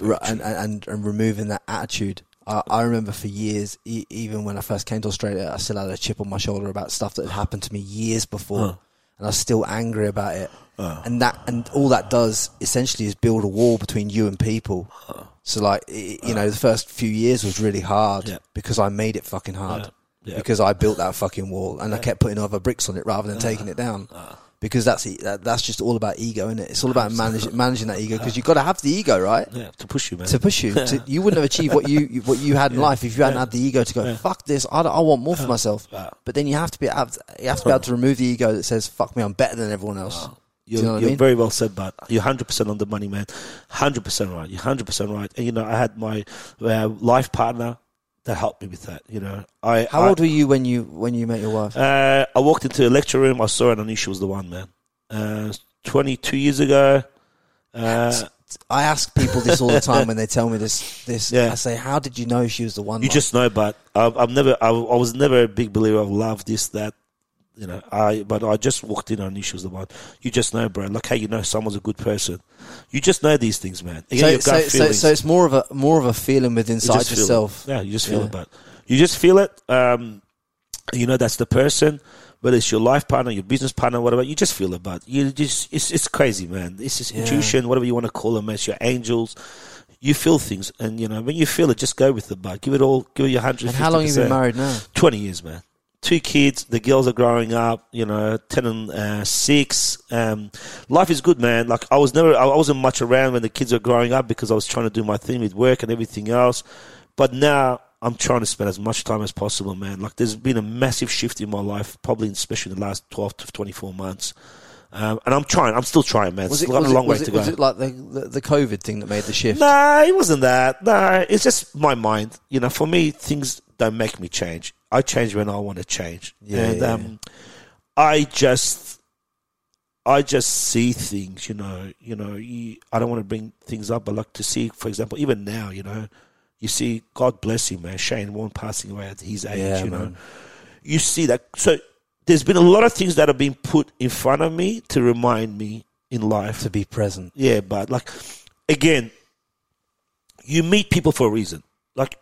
and and and, removing that attitude. I, I remember for years, e- even when I first came to Australia, I still had a chip on my shoulder about stuff that had happened to me years before, Huh. And I was still angry about it. Uh. And that and all that does essentially is build a wall between you and people. Uh. So like i you know, the first few years was really hard Yeah. because I made it fucking hard. Yeah. Yeah. Because I built that fucking wall and I kept putting other bricks on it rather than uh. taking it down. Because that's that, that's just all about ego, isn't it? It's all about managing managing that ego because you've got to have the ego, right? Yeah, to push you, man. To push you, to, you wouldn't have achieved what you what you had in life if you hadn't had the ego to go. Fuck this! I, I want more for myself. Yeah. But then you have to be have you have to be able to remove the ego that says "fuck me, I'm better than everyone else." Do You're, you know you're mean? very well said, but you're 100% on the money, man. 100% right. You're 100% right. And, you know, I had my uh, life partner that helped me with that, you know. I, How I, old were you when you when you met your wife? Uh, I walked into a lecture room. I saw her and I knew she was the one, man. Uh, 22 years ago. Uh, I ask people this all the time when they tell me this. This Yeah. I say, "How did you know she was the one?" you like? just know, but I've, I've never, I, I was never a big believer of love, this, that. You know, I but I just walked in and I knew she was the one. You just know, bro. Like how you know someone's a good person. You just know these things, man. You so, so, so, so it's more of a more of a feeling within inside it. yourself. Yeah, you just feel Yeah. it, but you just feel it. Um, you know that's the person, whether it's your life partner, your business partner, whatever. You just feel it, but you just it's it's crazy, man. It's just Yeah. intuition, whatever you want to call them. It's your angels. You feel things, and you know when you feel it, just go with it, but give it all, give it your hundred. And how long have you been married now? Twenty years, man. Two kids. The girls are growing up. You know, ten and uh, six. Um, life is good, man. Like I was never, I wasn't much around when the kids were growing up because I was trying to do my thing with work and everything else. But now I'm trying to spend as much time as possible, man. Like there's been a massive shift in my life, probably especially in the last twelve to twenty-four months. Um, and I'm trying. I'm still trying, man. Was It's it, got a long it, way to it, go. was it like the, the the COVID thing that made the shift? Nah, it wasn't that. Nah, it's just my mind. You know, for me, things don't make me change. I change when I want to change. Yeah, and yeah, um, I just, I just see things. You know, you know. You, I don't want to bring things up, but like to see, for example, even now, you know, you see, God bless him, man. Shane Warne passing away at his age. Yeah, you know, you see that. So there's been a lot of things that have been put in front of me to remind me in life To be present. yeah, but like again, you meet people for a reason. Like,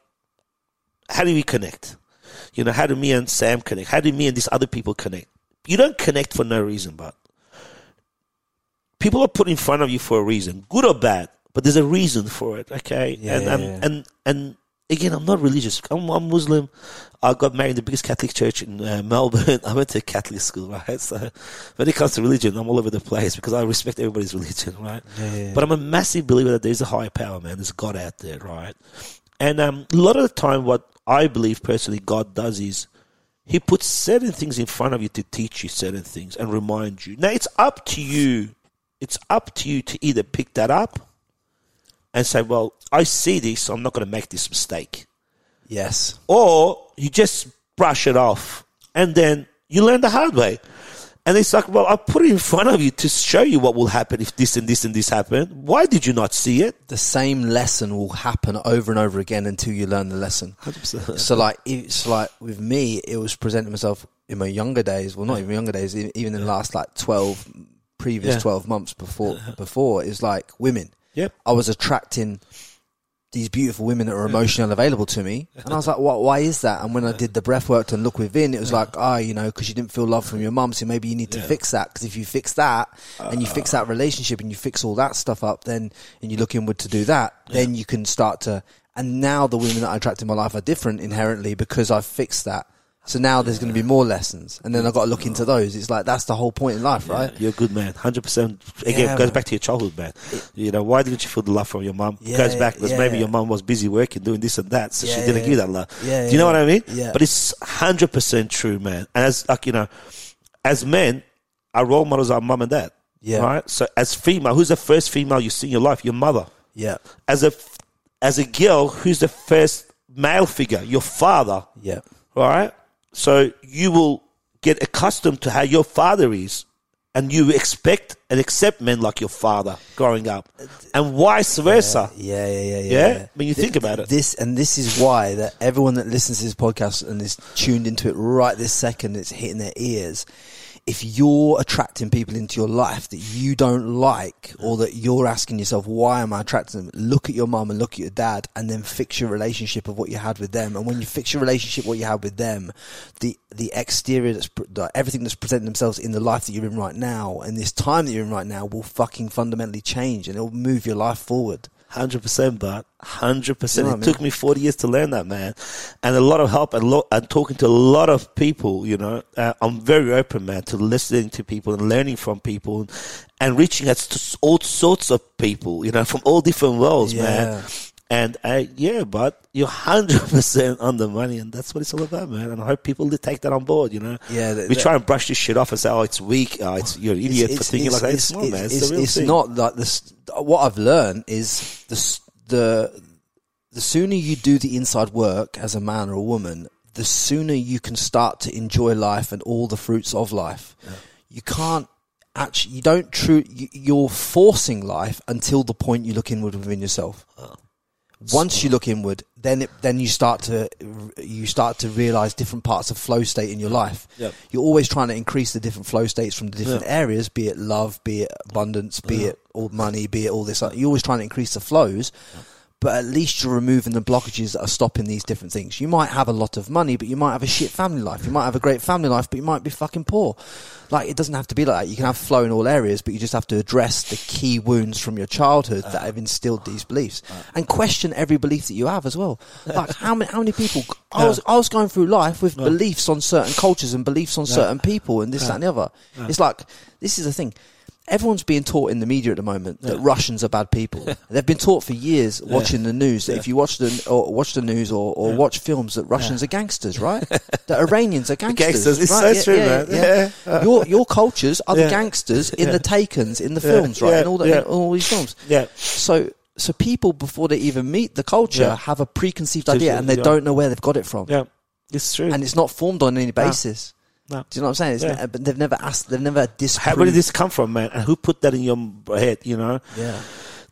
how do we connect? You know, how do me and Sam connect? How do me and these other people connect? You don't connect for no reason, but people are put in front of you for a reason, good or bad. But there's a reason for it, okay? Yeah, and, yeah, and, yeah. and and again, I'm not religious. I'm, I'm Muslim. I got married in the biggest Catholic church in uh, Melbourne. I went to a Catholic school, right? So when it comes to religion, I'm all over the place because I respect everybody's religion, right? yeah, But I'm a massive believer that there's a higher power, man. There's God out there, right? And um, a lot of the time, what I believe personally God does is He puts certain things in front of you to teach you certain things and remind you. Now, it's up to you. It's up to you to either pick that up and say, well, I see this, so I'm not going to make this mistake Yes. or you just brush it off and then you learn the hard way. And it's like, well, I put it in front of you to show you what will happen if this and this and this happen. Why did you not see it? the same lesson will happen over and over again until you learn the lesson. 100%. So like it's like with me, it was presenting myself in my younger days. Well, not even younger days, even in the last like twelve previous Yeah. twelve months before before is like women. Yep. I was attracting these beautiful women that are emotionally unavailable to me, and I was like, "What? Why is that?" And when I did the breath work to look within, it was like, "Ah, you know, because you didn't feel love from your mum, so maybe you need to fix that. Because if you fix that, and you fix that relationship, and you fix all that stuff up, then and you look inward to do that, then you can start to." And now the women that I attract in my life are different inherently because I've fixed that. So now there's going to be more lessons, and then I've got to look into those. It's like that's the whole point in life, right? You're a good man, hundred percent. Again, Yeah, goes man. back to your childhood, man. You know, why didn't you feel the love from your mum? Yeah, goes back because maybe your mum was busy working, doing this and that, so she Yeah, didn't yeah, give you that love. yeah, Do you know yeah, what I mean? yeah. But it's hundred percent true, man. And as like you know, as men, our role models are mum and dad. Yeah. Right. So as female, who's the first female you see in your life? Your mother. Yeah, As a as a girl, who's the first male figure? Your father. yeah, All right. So you will get accustomed to how your father is, and you expect and accept men like your father growing up, and vice versa. yeah, yeah, yeah, yeah. Yeah? When you think about it. this and this is why that everyone that listens to this podcast and is tuned into it right this second, it's hitting their ears. If you're attracting people into your life that you don't like, or that you're asking yourself, "Why am I attracting them?" Look at your mum and look at your dad, and then fix your relationship of what you had with them. And when you fix your relationship, what you had with them, the the exterior that's everything that's presenting themselves in the life that you're in right now, and this time that you're in right now, will fucking fundamentally change, and it will move your life forward. Hundred percent, but hundred percent. It I mean? took me forty years to learn that, man, and a lot of help and, lo- and talking to a lot of people. You know, uh, I'm very open, man, to listening to people and learning from people, and reaching out to all sorts of people. You know, from all different worlds, Yeah. man. And uh, yeah, but you're hundred percent on the money, and that's what it's all about, man. And I hope people take that on board. You know, Yeah, that- we that- try and brush this shit off and say, "Oh, it's weak. Oh, it's you're an idiot for thinking like that." It's, not, man. It's, it's, the real it's thing. not like this. What I've learned is the the the sooner you do the inside work as a man or a woman, the sooner you can start to enjoy life and all the fruits of life. You can't actually. You don't true. You, you're forcing life until the point you look inward within yourself. Once you look inward, then it, then you start to you start to realize different parts of flow state in your life. Yep. You're always trying to increase the different flow states from the different Yeah. areas, be it love, be it abundance, be it all money, be it all this. You're always trying to increase the flows, but at least you're removing the blockages that are stopping these different things. You might have a lot of money, but you might have a shit family life. You might have a great family life, but you might be fucking poor. Like it doesn't have to be like that. You can have flow in all areas, but you just have to address the key wounds from your childhood that have instilled these beliefs and question every belief that you have as well. Like how many how many people I was I was going through life with beliefs on certain cultures and beliefs on certain people and this that and the other. It's like this is the thing. Everyone's being taught in the media at the moment that Russians are bad people. They've been taught for years watching the news that if you watch the or watch the news or, or watch films that Russians are gangsters, right? that Iranians are gangsters. Gangsters, it's right? so true, man. Yeah. Your your cultures are the gangsters in the Takens in the Yeah. films, right? Yeah. In all the, Yeah. in all these films. Yeah. So so people before they even meet the culture Yeah. have a preconceived idea and they yeah. don't know where they've got it from. Yeah, it's true. And it's not formed on any basis. No. Do you know what I'm saying? Yeah. but they've never asked. They've never How, disproved. where did this come from, man? And who put that in your head? You know, Yeah.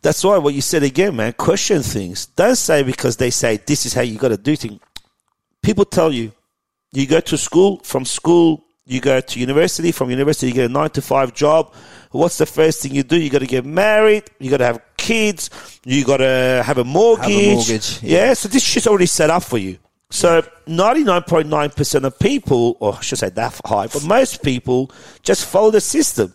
that's why what you said again, man. Question things. Don't say because they say this is how you got to do things. People tell you, you go to school. From school, you go to university. From university, you get a nine to five job. What's the first thing you do? You got to get married. You got to have kids. You got to have a mortgage. mortgage, yeah. yeah. So this shit's already set up for you. So 99.9% of people, or I should say that high, but most people just follow the system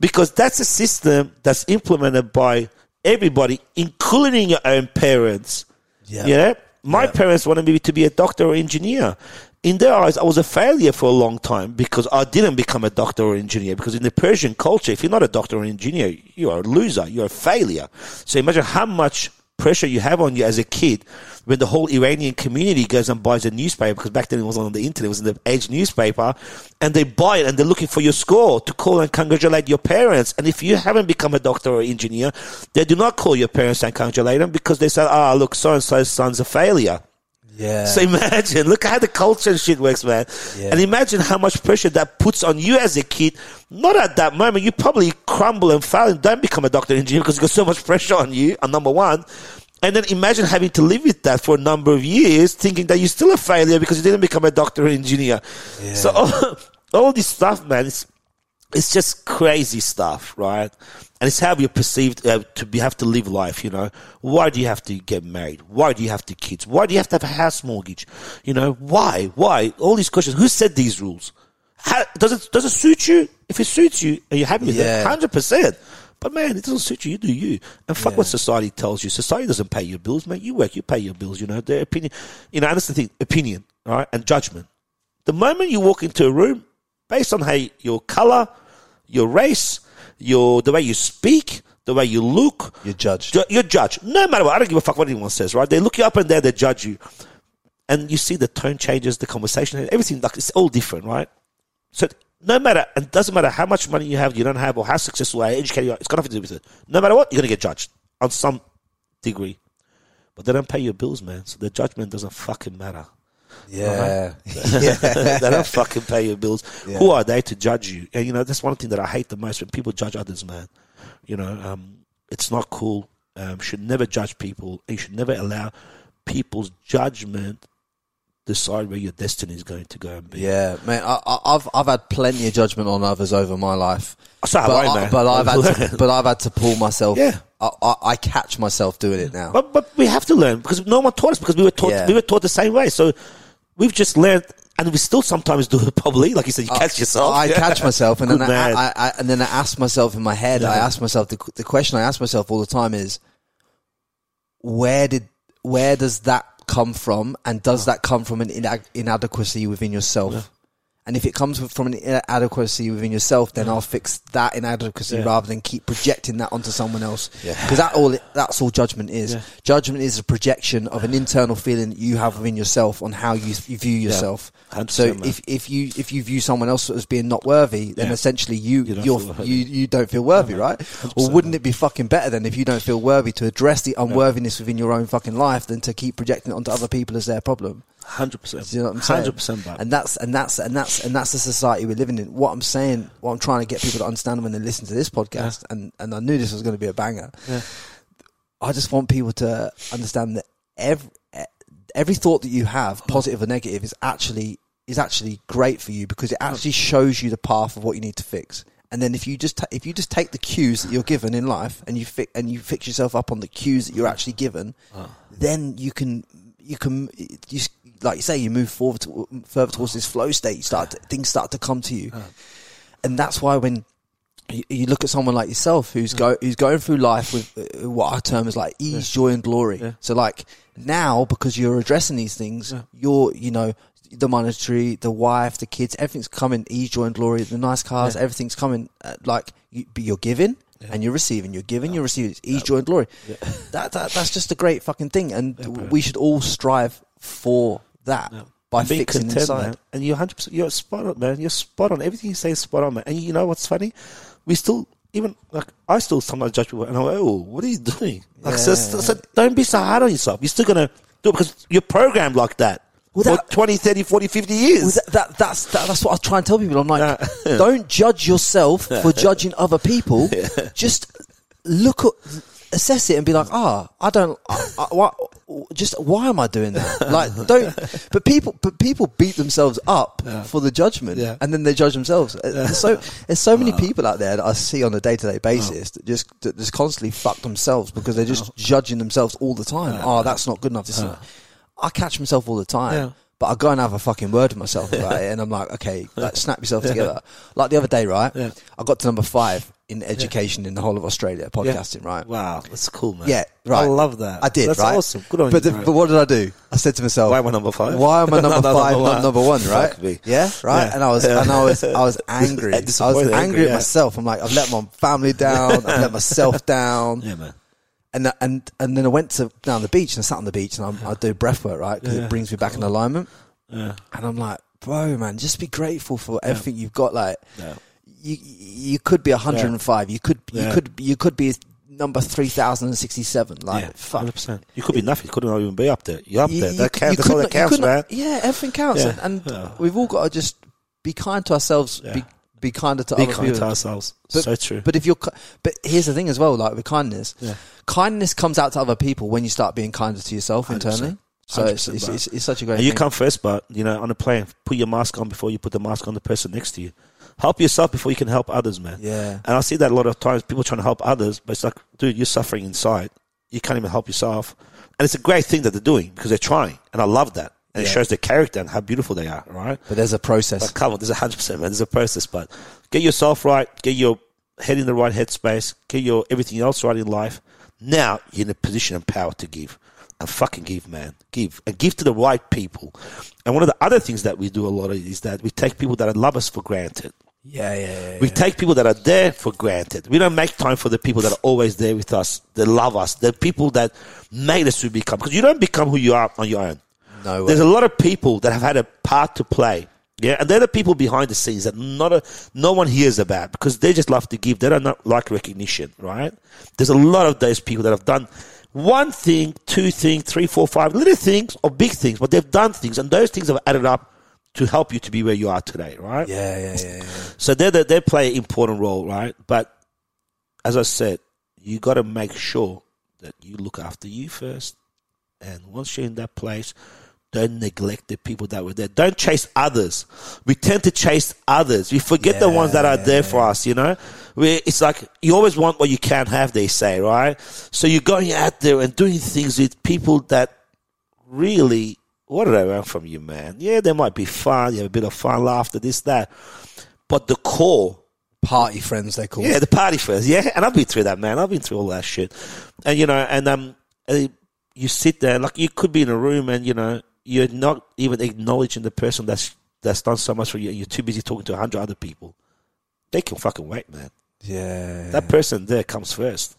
because that's a system that's implemented by everybody, including your own parents. Yeah. Yeah. My Yeah. parents wanted me to be a doctor or engineer. In their eyes, I was a failure for a long time because I didn't become a doctor or engineer. Because in the Persian culture, if you're not a doctor or engineer, you're a loser. You're a failure. So imagine how much pressure you have on you as a kid when the whole Iranian community goes and buys a newspaper because back then it wasn't on the internet, it was in the Age newspaper, and they buy it and they're looking for your score to call and congratulate your parents. And if you haven't become a doctor or engineer, they do not call your parents and congratulate them because they say, "Ah, look, so and so's son's a failure." Yeah. So imagine, look how the culture and shit works, man. Yeah. And imagine how much pressure that puts on you as a kid. Not at that moment, you probably crumble and fail and don't become a doctor engineer because you've got so much pressure on you, on number one. And then imagine having to live with that for a number of years, thinking that you're still a failure because you didn't become a doctor or engineer. So all, all this stuff, man, it's, it's just crazy stuff, right? And it's how you're perceived uh, to be, have to live life, you know. Why do you have to get married? Why do you have to kids? Why do you have to have a house mortgage? You know, why? Why? All these questions. Who said these rules? How, does it does it suit you? If it suits you, are you happy with Yeah. it? Hundred percent. But man, it doesn't suit you. You do you. And fuck what society tells you. Society doesn't pay your bills, mate. You work, you pay your bills. You know their opinion. You know, and that's the thing. Opinion, all right, and judgment. The moment you walk into a room, based on how your color, your race, your the way you speak, the way you look, You're judged. Ju- You're judged. No matter what. I don't give a fuck what anyone says, right? They look you up and down, they judge you. And you see the tone changes, the conversation, everything, like, it's all different, right? So no matter, and it doesn't matter how much money you have, you don't have, or how successful, how educated you are, it's got nothing to do with it. No matter what, you're going to get judged on some degree. But they don't pay your bills, man. So the judgment doesn't fucking matter. Yeah. they don't fucking pay your bills. Yeah. Who are they to judge you? And you know, that's one thing that I hate the most when people judge others, man. You know, um, it's not cool. Um, should never judge people. You should never allow people's judgment decide where your destiny is going to go and be. Yeah, man. I, I, I've I've had plenty of judgment on others over my life. So but, I, man. but I've had to, but I've had to pull myself. Yeah. I, I, I catch myself doing it now. But but we have to learn because no one taught us because we were taught Yeah. we were taught the same way. So we've just learned, and we still sometimes do it. Probably, like you said, you oh, catch yourself. I catch myself, and Good then I. I, I, and then I ask myself in my head. I ask myself the, the question I ask myself all the time is, where did where does that come from, and does oh. that come from an inad- inadequacy within yourself? And if it comes from an inadequacy within yourself, then I'll fix that inadequacy Yeah. rather than keep projecting that onto someone else. Yeah. Because that all that's all judgment is. Judgment is a projection of an internal feeling that you have within yourself on how you, you view yourself. 100%, So man. if if you if you view someone else as being not worthy, then Yeah. essentially you You don't you're, feel worthy. you you don't feel worthy, right? Or wouldn't it be fucking better then if you don't feel worthy to address the unworthiness within your own fucking life than to keep projecting it onto other people as their problem? Hundred percent. You know what I'm saying? Hundred percent. And that's and that's and that's and that's the society we're living in. What I'm saying, what I'm trying to get people to understand when they listen to this podcast, and and I knew this was going to be a banger. I just want people to understand that every every thought that you have, uh-huh. positive or negative, is actually is actually great for you because it uh-huh. actually shows you the path of what you need to fix. And then if you just ta- if you just take the cues that you're given in life and you fi- and you fix yourself up on the cues that you're uh-huh. actually given, then you can you can you like you say you move forward to, further towards this flow state. You start to, things start to come to you, and that's why when you, you look at someone like yourself who's go who's going through life with uh, what I term as like ease, joy, and glory. So like now because you're addressing these things, you're you know the monetary, the wife, the kids, everything's coming ease, joy, and glory. The nice cars, everything's coming. Uh, like you, but you're giving. And you're receiving, you're giving, you're receiving. It's ease, joy, and glory. That, that that's just a great fucking thing, and we should all strive for that by Be fixing content, inside. man. And you're hundred percent. You're spot on, man. You're spot on. Everything you say is spot on, man. And you know what's funny? We still even like I still sometimes judge people, and I'm like, oh, what are you doing? Like, so, so, so don't be so hard on yourself. You're still gonna do it because you're programmed like that. Well, for 20, 30, 40, 50 years. Well, that, that, that's that, that's what I try and tell people. I'm like, don't judge yourself for judging other people. Just look at, assess it, and be like, ah, I don't. I, I, why, just why am I doing that? Like, don't. But people, but people beat themselves up for the judgment, Yeah. and then they judge themselves. There's so there's so many uh-huh. people out there that I see on a day to day basis that just that just constantly fuck themselves because they're just uh-huh. judging themselves all the time. Oh, that's not good enough. This is uh-huh. I catch myself all the time. Yeah. But I go and have a fucking word with myself about it, and I'm like, okay, like, snap yourself together. Like the other day, right? Yeah. I got to number five in education in the whole of Australia, podcasting, right? Wow, that's cool, man. Yeah, right. I love that. I did, That's right? awesome. Good on but you. the- but what did I do? I said to myself, Why am I number five? Why am I number number five, not number one? Right? Yeah, right. Yeah. And I was, and I was, I was angry. I was angry, angry, at myself. I'm like, I've let my family down. I've let myself down. yeah, man. And and and then I went to down the beach and I sat on the beach and I'm, I do breath work, right? Because it brings me back in alignment. Yeah. And I'm like, bro, man, just be grateful for everything you've got. Like, Yeah. You you could be 105. You could you Yeah. could you could be number three thousand and sixty-seven. Like, yeah, fuck. hundred percent. You could be nothing. You couldn't even be up there. You're up You- there. That counts. you That's all that counts, man. Yeah, everything counts, Yeah. and, and Yeah. we've all got to just be kind to ourselves. Be Yeah. be kinder to Be other kind people. to ourselves. But, so true. But if you're, but here's the thing as well, like with kindness, Yeah. kindness comes out to other people when you start being kinder to yourself 100%. internally. So it's, it's, it's, it's such a great And you thing. come first, but you know, on a plane, put your mask on before you put the mask on the person next to you. Help yourself before you can help others, man. Yeah. And I see that a lot of times. People trying to help others, but it's like, dude, you're suffering inside. You can't even help yourself. And it's a great thing that they're doing because they're trying, and I love that. And it shows their character and how beautiful they are. Right. But there's a process. But come on, there's a hundred percent, man. There's a process, but get yourself right, get your head in the right headspace, get your everything else right in life. Now you're in a position and power to give. And fucking give, man. Give. And give to the right people. And one of the other things that we do a lot of is that we take people that love us for granted. Yeah, yeah, yeah. We take people that are there for granted. We don't make time for the people that are always there with us, that love us, the people that made us to become. Because you don't become who you are on your own. No way. There's a lot of people that have had a part to play. Yeah, and they're the people behind the scenes that not a, no one hears about because they just love to give. They don't like recognition, right? There's a lot of those people that have done one thing, two things, three, four, five little things or big things, but they've done things, and those things have added up to help you to be where you are today, right? yeah, yeah, yeah, yeah. So they they play an important role, right? But as I said, you got to make sure that you look after you first, and once you're in that place, don't neglect the people that were there. Don't chase others. We tend to chase others. We forget the ones that are there for us. You know, we, it's like you always want what you can't have. They say, right? So you're going out there and doing things with people that really what do they want from you, man? Yeah, they might be fun. You have a bit of fun, laughter, this, that. But the core, Party friends, they call yeah, the party friends. Yeah, and I've been through that, man. I've been through all that shit. And, you know, and um, you sit there, like you could be in a room and, you know, you're not even acknowledging the person that's that's done so much for you and you're too busy talking to a hundred other people. They can fucking wait, man. Yeah. That person there comes first.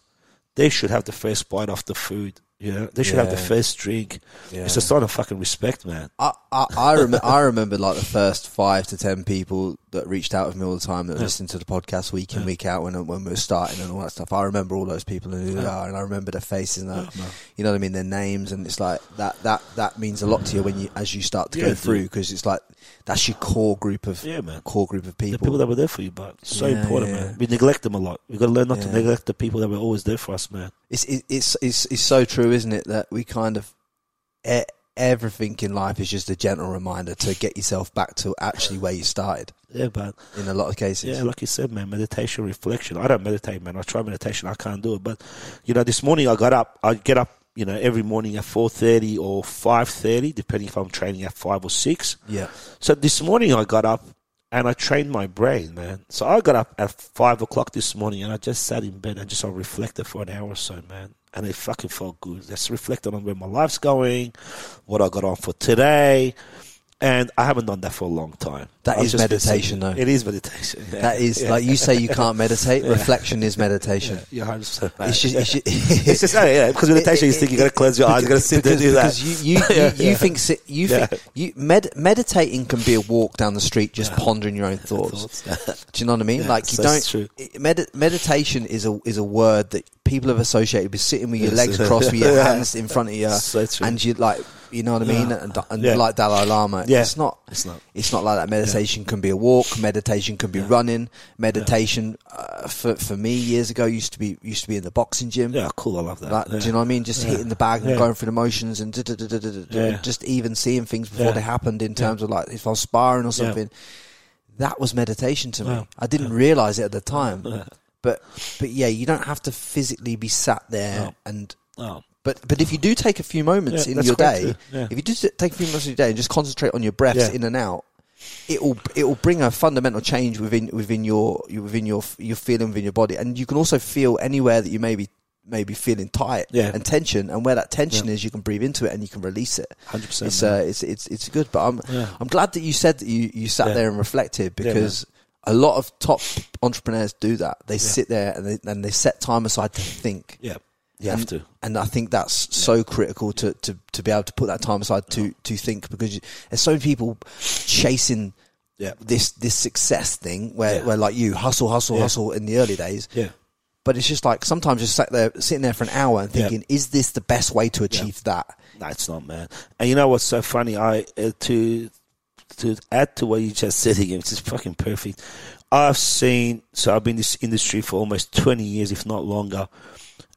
They should have the first bite of the food. You know, they should have the first drink. Yeah. It's a sign of fucking respect, man. I, I, I, rem- I remember like the first five to ten people that reached out with me all the time that listened to the podcast week in week out when when we were starting and all that stuff. I remember all those people and who they are, and I remember their faces and that, you know what I mean, their names, and it's like that that that means a lot to you when you as you start to Yeah, go through because it's like that's your core group of Yeah, man. core group of people. The people. that were there for you, but so Yeah, important, yeah. man. We neglect them a lot. We've got to learn not to neglect the people that were always there for us, man. it's it's it's it's so true, isn't it? That we kind of everything in life is just a gentle reminder to get yourself back to actually where you started. Yeah, but In a lot of cases, yeah, like you said, man, meditation, reflection. I don't meditate, man. I try meditation, I can't do it. But you know, this morning I got up. I get up, you know, every morning at four thirty or five thirty, depending if I'm training at five or six. yeah. So this morning I got up and I trained my brain, man. So I got up at five o'clock this morning and I just sat in bed and just I reflected for an hour or so, man. And it fucking felt good. Just reflected on where my life's going, what I got on for today. And I haven't done that for a long time. That I've is meditation, though. It is meditation. yeah. That is Yeah. like you say you can't meditate. Reflection is meditation. You're 100% right. It's just, it's, just, It's just, yeah, because meditation, you think you got to close your eyes, you got to sit there and do that. Because you, you, you, Yeah, you yeah. think you Yeah. think you med- meditating can be a walk down the street just pondering your own thoughts. Do you know what I mean? Yeah, like you so don't. true. Med- meditation is a is a word that people have associated with sitting with your legs crossed, with your hands in front of you, So and you like. You know what I mean? And, and Yeah. like Dalai Lama, Yeah. it's not. It's not. It's not like that. Meditation can be a walk. Meditation can be running. Meditation, uh, for for me years ago, used to be used to be in the boxing gym. Yeah, cool. I love that. Like, yeah. Do you know what I mean? Just hitting the bag and Yeah. going through the motions and Yeah. just even seeing things before Yeah. they happened in terms of like if I was sparring or something. That was meditation to me. I didn't realize it at the time, but but yeah, you don't have to physically be sat there No. and. Oh. But but if you do take a few moments Yeah, in your day. Yeah. if you do s- take a few moments in your day and just concentrate on your breaths in and out, it will it will bring a fundamental change within within your within your your feeling within your body, and you can also feel anywhere that you may be maybe feeling tight Yeah. and tension, and where that tension Yeah. is, you can breathe into it and you can release it. 100%, It's uh, it's it's it's good, but I'm Yeah. I'm glad that you said that you you sat there and reflected because. a lot of top entrepreneurs do that. They sit there and they, and they set time aside to think. Yeah. You have and, to. And I think that's so critical to, to, to be able to put that time aside to, to think because you, there's so many people chasing Yeah. this this success thing where, Yeah. where like you hustle, hustle, Yeah. hustle in the early days. Yeah. but it's just like sometimes just sat there, sitting there for an hour and Yeah. thinking, is this the best way to achieve that? No, it's not, man. And you know what's so funny? I uh, to to add to what you just said again, which is fucking perfect. I've seen so I've been in this industry for almost twenty years, if not longer,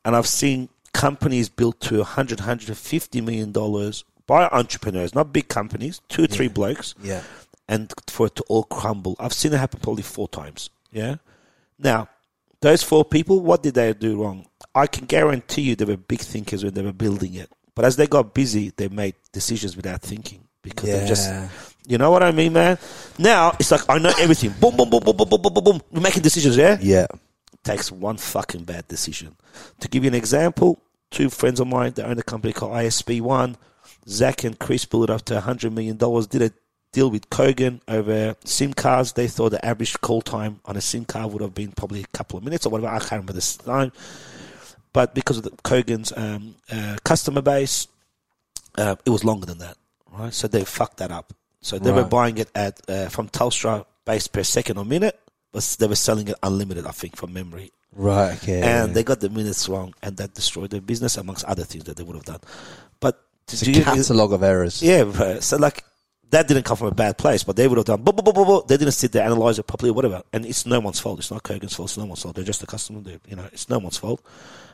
and I've seen companies built to 100 150 million dollars by entrepreneurs, not big companies, two or three blokes, Yeah. and for it to all crumble. I've seen it happen probably four times. Yeah. Now, those four people, what did they do wrong? I can guarantee you they were big thinkers when they were building it. But as they got busy, they made decisions without thinking because they just, you know what I mean, man. Now it's like I know everything. Boom, boom, boom, boom, boom, boom, boom, boom, boom. We're making decisions, yeah. Yeah. Takes one fucking bad decision. To give you an example, two friends of mine, that own a company called ISP One. Zach and Chris built it up to $100 million, did a deal with Kogan over SIM cards. They thought the average call time on a SIM card would have been probably a couple of minutes or whatever. I can't remember the time. But because of the Kogan's um, uh, customer base, uh, it was longer than that, right? So they fucked that up. So they were buying it at uh, from Telstra base per second or minute, but they were selling it unlimited, I think, from memory Right. Okay. and they got the minutes wrong, and that destroyed their business amongst other things that they would have done. But it's do a catalog of errors. yeah, bro. so like that didn't come from a bad place, but they would have done. Blah, blah, blah, blah, blah. They didn't sit there analyze it properly, or whatever. And it's no one's fault. It's not Kogan's fault. It's no one's fault. They're just a customer. They, you know, it's no one's fault.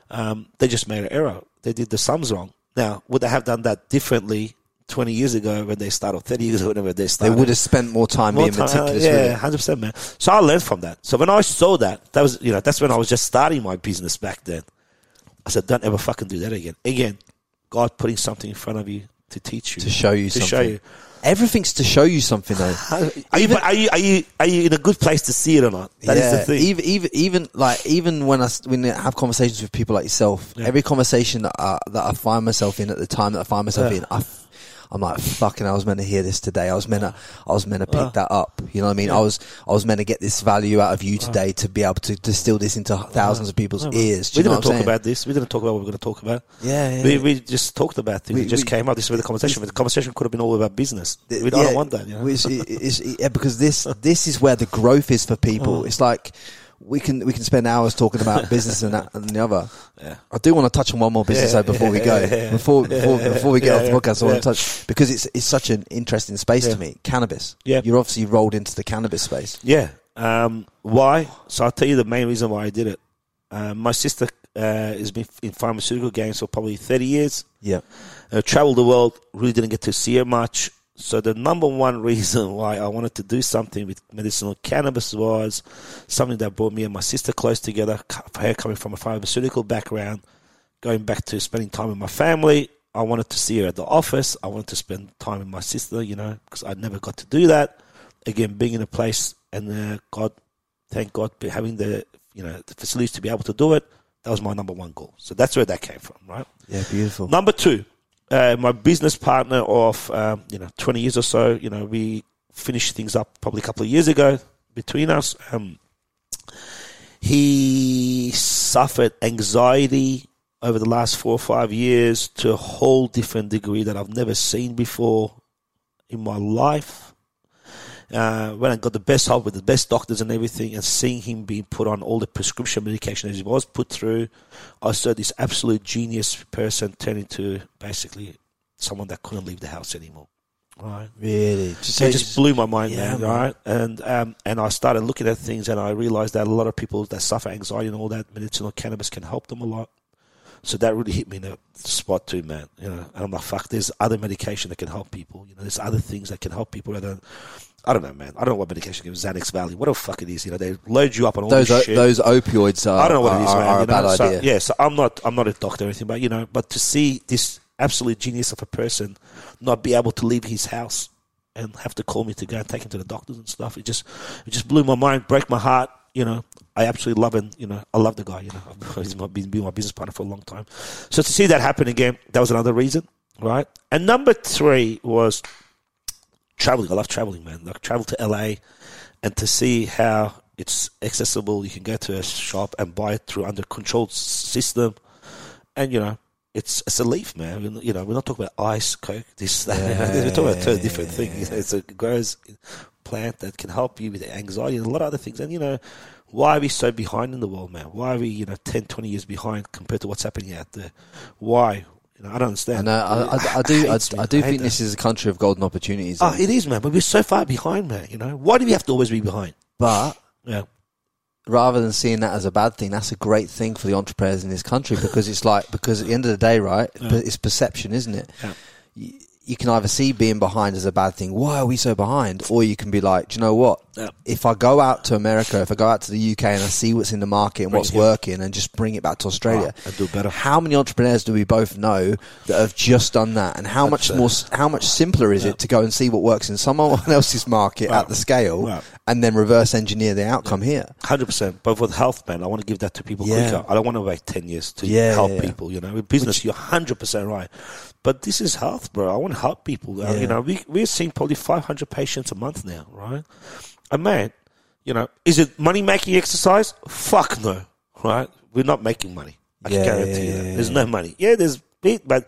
Um, they just made an error. They did the sums wrong. Now, would they have done that differently? 20 years ago when they started, or 30 years ago, whenever they start. They would have spent more time More being time, meticulous yeah, hundred percent, man. So I learned from that. So when I saw that, that was you know that's when I was just starting my business back then. I said, don't ever fucking do that again. Again, God putting something in front of you to teach you, To show you to something. show you. Everything's to show you something though. Are you, but are you are you are you in a good place to see it or not? That is the thing. Even, even, even like even when I when I have conversations with people like yourself, Yeah. every conversation that I, that I find myself in at the time that I find myself Yeah. in, I, I'm like, fucking, I was meant to hear this today. I was meant to, I was meant to pick that up. You know what I mean? I was, I was meant to get this value out of you today to be able to distill this into thousands of people's ears. Do we didn't talk saying? about this. We didn't talk about what we are going to talk about. Yeah, yeah, we, we just talked about things. We- it just we- came up. This is where the conversation. But the conversation could have been all about business. We Yeah, don't want that. You know? it's- it- it's- yeah, because this this is where the growth is for people. Mm. It's like we can we can spend hours talking about business and that and the other. Yeah. I do want to touch on one more business Yeah, though before we go. yeah, yeah. Before before before we get Yeah, off the yeah, podcast, I want to touch because it's it's such an interesting space Yeah. to me. Cannabis. Yeah. You're obviously rolled into the cannabis space. Yeah. Um, why? So I'll tell you the main reason why I did it. Um, my sister uh, has been in pharmaceutical games for probably 30 years. Yeah. Uh, traveled the world, really didn't get to see her much. So the number one reason why I wanted to do something with medicinal cannabis was something that brought me and my sister close together. For her coming from a pharmaceutical background, going back to spending time with my family. I wanted to see her at the office. I wanted to spend time with my sister, you know, because I never got to do that. Again, being in a place and uh, God, thank God, having the you know the facilities to be able to do it. That was my number one goal. So that's where that came from, right? Yeah. Beautiful. Number two, uh, my business partner of um, you know twenty years or so. You know, we finished things up probably a couple of years ago between us. Um, he suffered anxiety over the last four or five years to a whole different degree that I've never seen before in my life. Uh, when I got the best help with the best doctors and everything, and seeing him being put on all the prescription medication as he was put through, I saw this absolute genius person turn into basically someone that couldn't leave the house anymore. Right. Really. Just, So it just blew my mind, Yeah, man, man. Right, and um, and I started looking at things, and I realized that a lot of people that suffer anxiety and all that, medicinal cannabis can help them a lot. So that really hit me in a spot too, man. You know, and I'm like, fuck. There's other medication that can help people. You know, there's other things that can help people. Rather, than, I don't know, man. I don't know what medication gives Xanax Valium. What the fuck it is? You know, they load you up on all those this o- shit. those opioids are. I don't know what it is, are, man. Are you a bad know? So, idea. yeah, so I'm not I'm not a doctor or anything, but you know, but to see this absolute genius of a person not be able to leave his house and have to call me to go and take him to the doctors and stuff, it just it just blew my mind, break my heart. You know, I absolutely love him. You know, I love the guy. You know, he's my, been my business partner for a long time. So to see that happen again, that was another reason, right? And number three was traveling. I love traveling, man. Like travel to LA and to see how it's accessible. You can go to a shop and buy it through under controlled system, and you know it's it's a leaf, man. You know we're not talking about ice, coke, this, that. we're talking about two different things. You know, it's a grows plant that can help you with anxiety and a lot of other things. And you know Why are we so behind in the world, man? Why are we, you know, 10, 20 years behind compared to what's happening out there? Why? You know, I don't understand. And uh, I, I, I do, I, me. I do think that. this is a country of golden opportunities. Oh, it is, man. But we're so far behind, man. You know, why do we have to always be behind? but Yeah. rather than seeing that as a bad thing, that's a great thing for the entrepreneurs in this country because it's like because at the end of the day, right? It's perception, isn't it? Yeah. You, you can either see being behind as a bad thing. Why are we so behind? Or you can be like, do you know what? Yeah. If I go out to America, if I go out to the UK and I see what's in the market and Bring what's working, and just bring it back to Australia, Right, do better. How many entrepreneurs do we both know that have just done that? And how much That's, uh, more, how much simpler is it to go and see what works in someone else's market Right. at the scale, Right. and then reverse engineer the outcome here? Hundred percent. But with health, man, I want to give that to people Yeah. quicker. I don't want to wait ten years to Yeah, help yeah, yeah. people. You know, with business, you're hundred percent right. But this is health, bro. I want help people. Yeah. You know, we we're seeing probably five hundred patients a month now, right? And man, you know, is it money making exercise? Fuck no, right? We're not making money. I Yeah, can guarantee yeah, you that. There's no money. Yeah, there's bit, but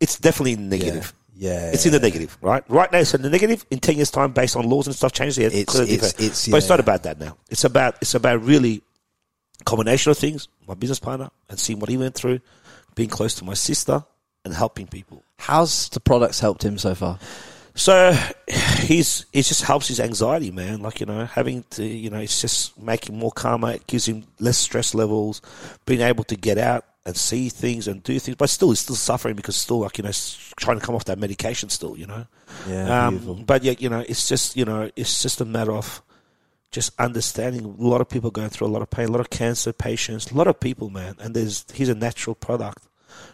it's definitely negative. Yeah, It's in the negative, right? Right now, it's in the negative. In ten years' time, based on laws and stuff changes, yeah, It's- it's- different. it's- but it's not about that now. It's about it's about really combination of things. My business partner and seeing what he went through, being close to my sister and helping people. How's the products helped him so far? So he's it just helps his anxiety, man. Like you know, having to you know, it's just making more calmer. It gives him less stress levels, being able to get out and see things and do things. But still, he's still suffering because still like you know, trying to come off that medication. Still, you know. Yeah. Um, but yet you know, it's just you know, it's just a matter of just understanding. A lot of people going through a lot of pain, a lot of cancer patients, a lot of people, man. And there's he's a natural product.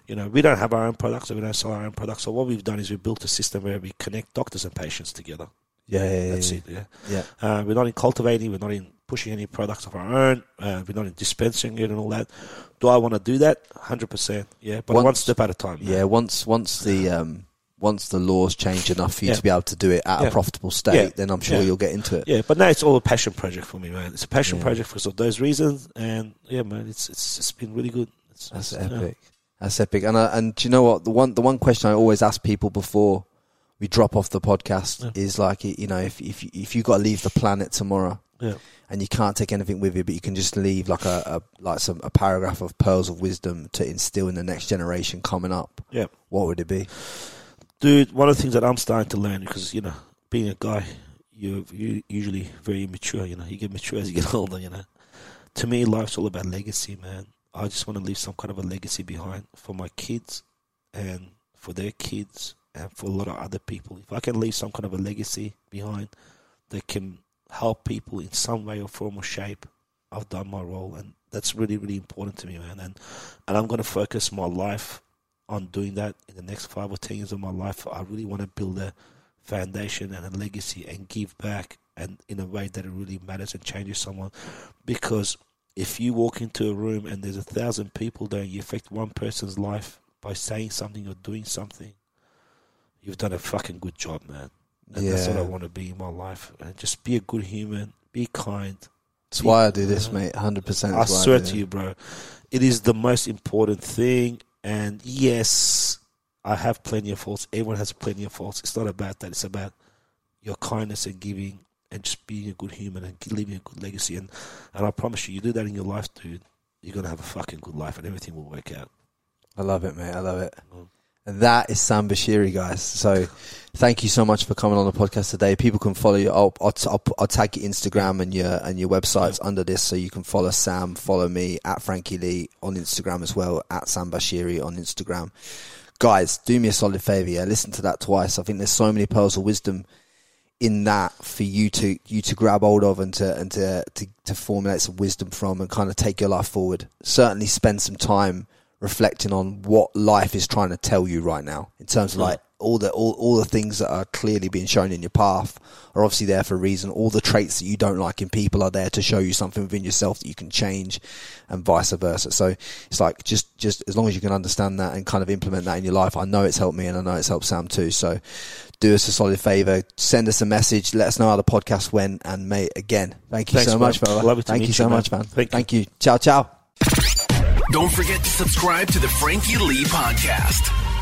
You know, we don't have our own products, so we don't sell our own products. So what we've done is we've built a system where we connect doctors and patients together. Yeah, yeah, yeah. That's yeah. it. Yeah. Yeah. Uh, we're not in cultivating. We're not in pushing any products of our own. Uh, we're not in dispensing it and all that. Do I want to do that? Hundred percent. Yeah, but Once- one step at a time. man. Yeah, once once the um, once the laws change enough for you Yeah. to be able to do it at Yeah. a profitable state, Yeah. then I'm sure you'll get into it. Yeah, but now it's all a passion project for me, man. It's a passion project for those reasons, and yeah, man, it's it's it's been really good. It's, That's it's- epic. That's epic. And I, and do you know what? The one the one question I always ask people before we drop off the podcast Yeah. is like, you know, if if if you got to leave the planet tomorrow Yeah. and you can't take anything with you, but you can just leave like a, a like some a paragraph of pearls of wisdom to instill in the next generation coming up, Yeah. what would it be? dude. One of the things that I'm starting to learn because you know, being a guy, you're, you usually very immature. You know, you get mature as you get older. You know, to me, life's all about legacy, man. I just want to leave some kind of a legacy behind for my kids and for their kids and for a lot of other people. If I can leave some kind of a legacy behind that can help people in some way or form or shape, I've done my role, and that's really, really important to me, man. And and I'm going to focus my life on doing that in the next five or ten years of my life. I really want to build a foundation and a legacy and give back, and in a way that it really matters and changes someone. Because if you walk into a room and there's a thousand people there, and you affect one person's life by saying something or doing something, you've done a fucking good job, man. And that's what I want to be in my life. And just be a good human, be kind. That's why I do this, mate. Hundred percent. I swear to you, bro, it is the most important thing. And yes, I have plenty of faults. Everyone has plenty of faults. It's not about that. It's about your kindness and giving and just being a good human and leaving a good legacy. And and I promise you, you do that in your life, dude. You're gonna have a fucking good life, and everything will work out. I love it, mate. I love it. Mm. And that is Sam Bashiry, guys. So thank you so much for coming on the podcast today. People can follow you. I'll, I'll, I'll, I'll tag your Instagram and your and your websites under this, so you can follow Sam, follow me at Frankie Lee on Instagram as well, at Sam Bashiry on Instagram. Guys, do me a solid favor. Yeah, listen to that twice. I think there's so many pearls of wisdom in that for you to you to grab hold of and to and to, to to formulate some wisdom from and kind of take your life forward. Certainly spend some time reflecting on what life is trying to tell you right now in terms of hmm. like all the all, all the things that are clearly being shown in your path are obviously there for a reason. All the traits that you don't like in people are there to show you something within yourself that you can change and vice versa. So it's like just just as long as you can understand that and kind of implement that in your life, I know it's helped me and I know it's helped Sam too. So do us a solid favor, send us a message, let us know how the podcast went, and mate, again, thank you Thanks, so man. much, fella. Love it to thank meet you you, so man. much, man. Thank you. thank you. Ciao, ciao. Don't forget to subscribe to the Frankie Lee Podcast.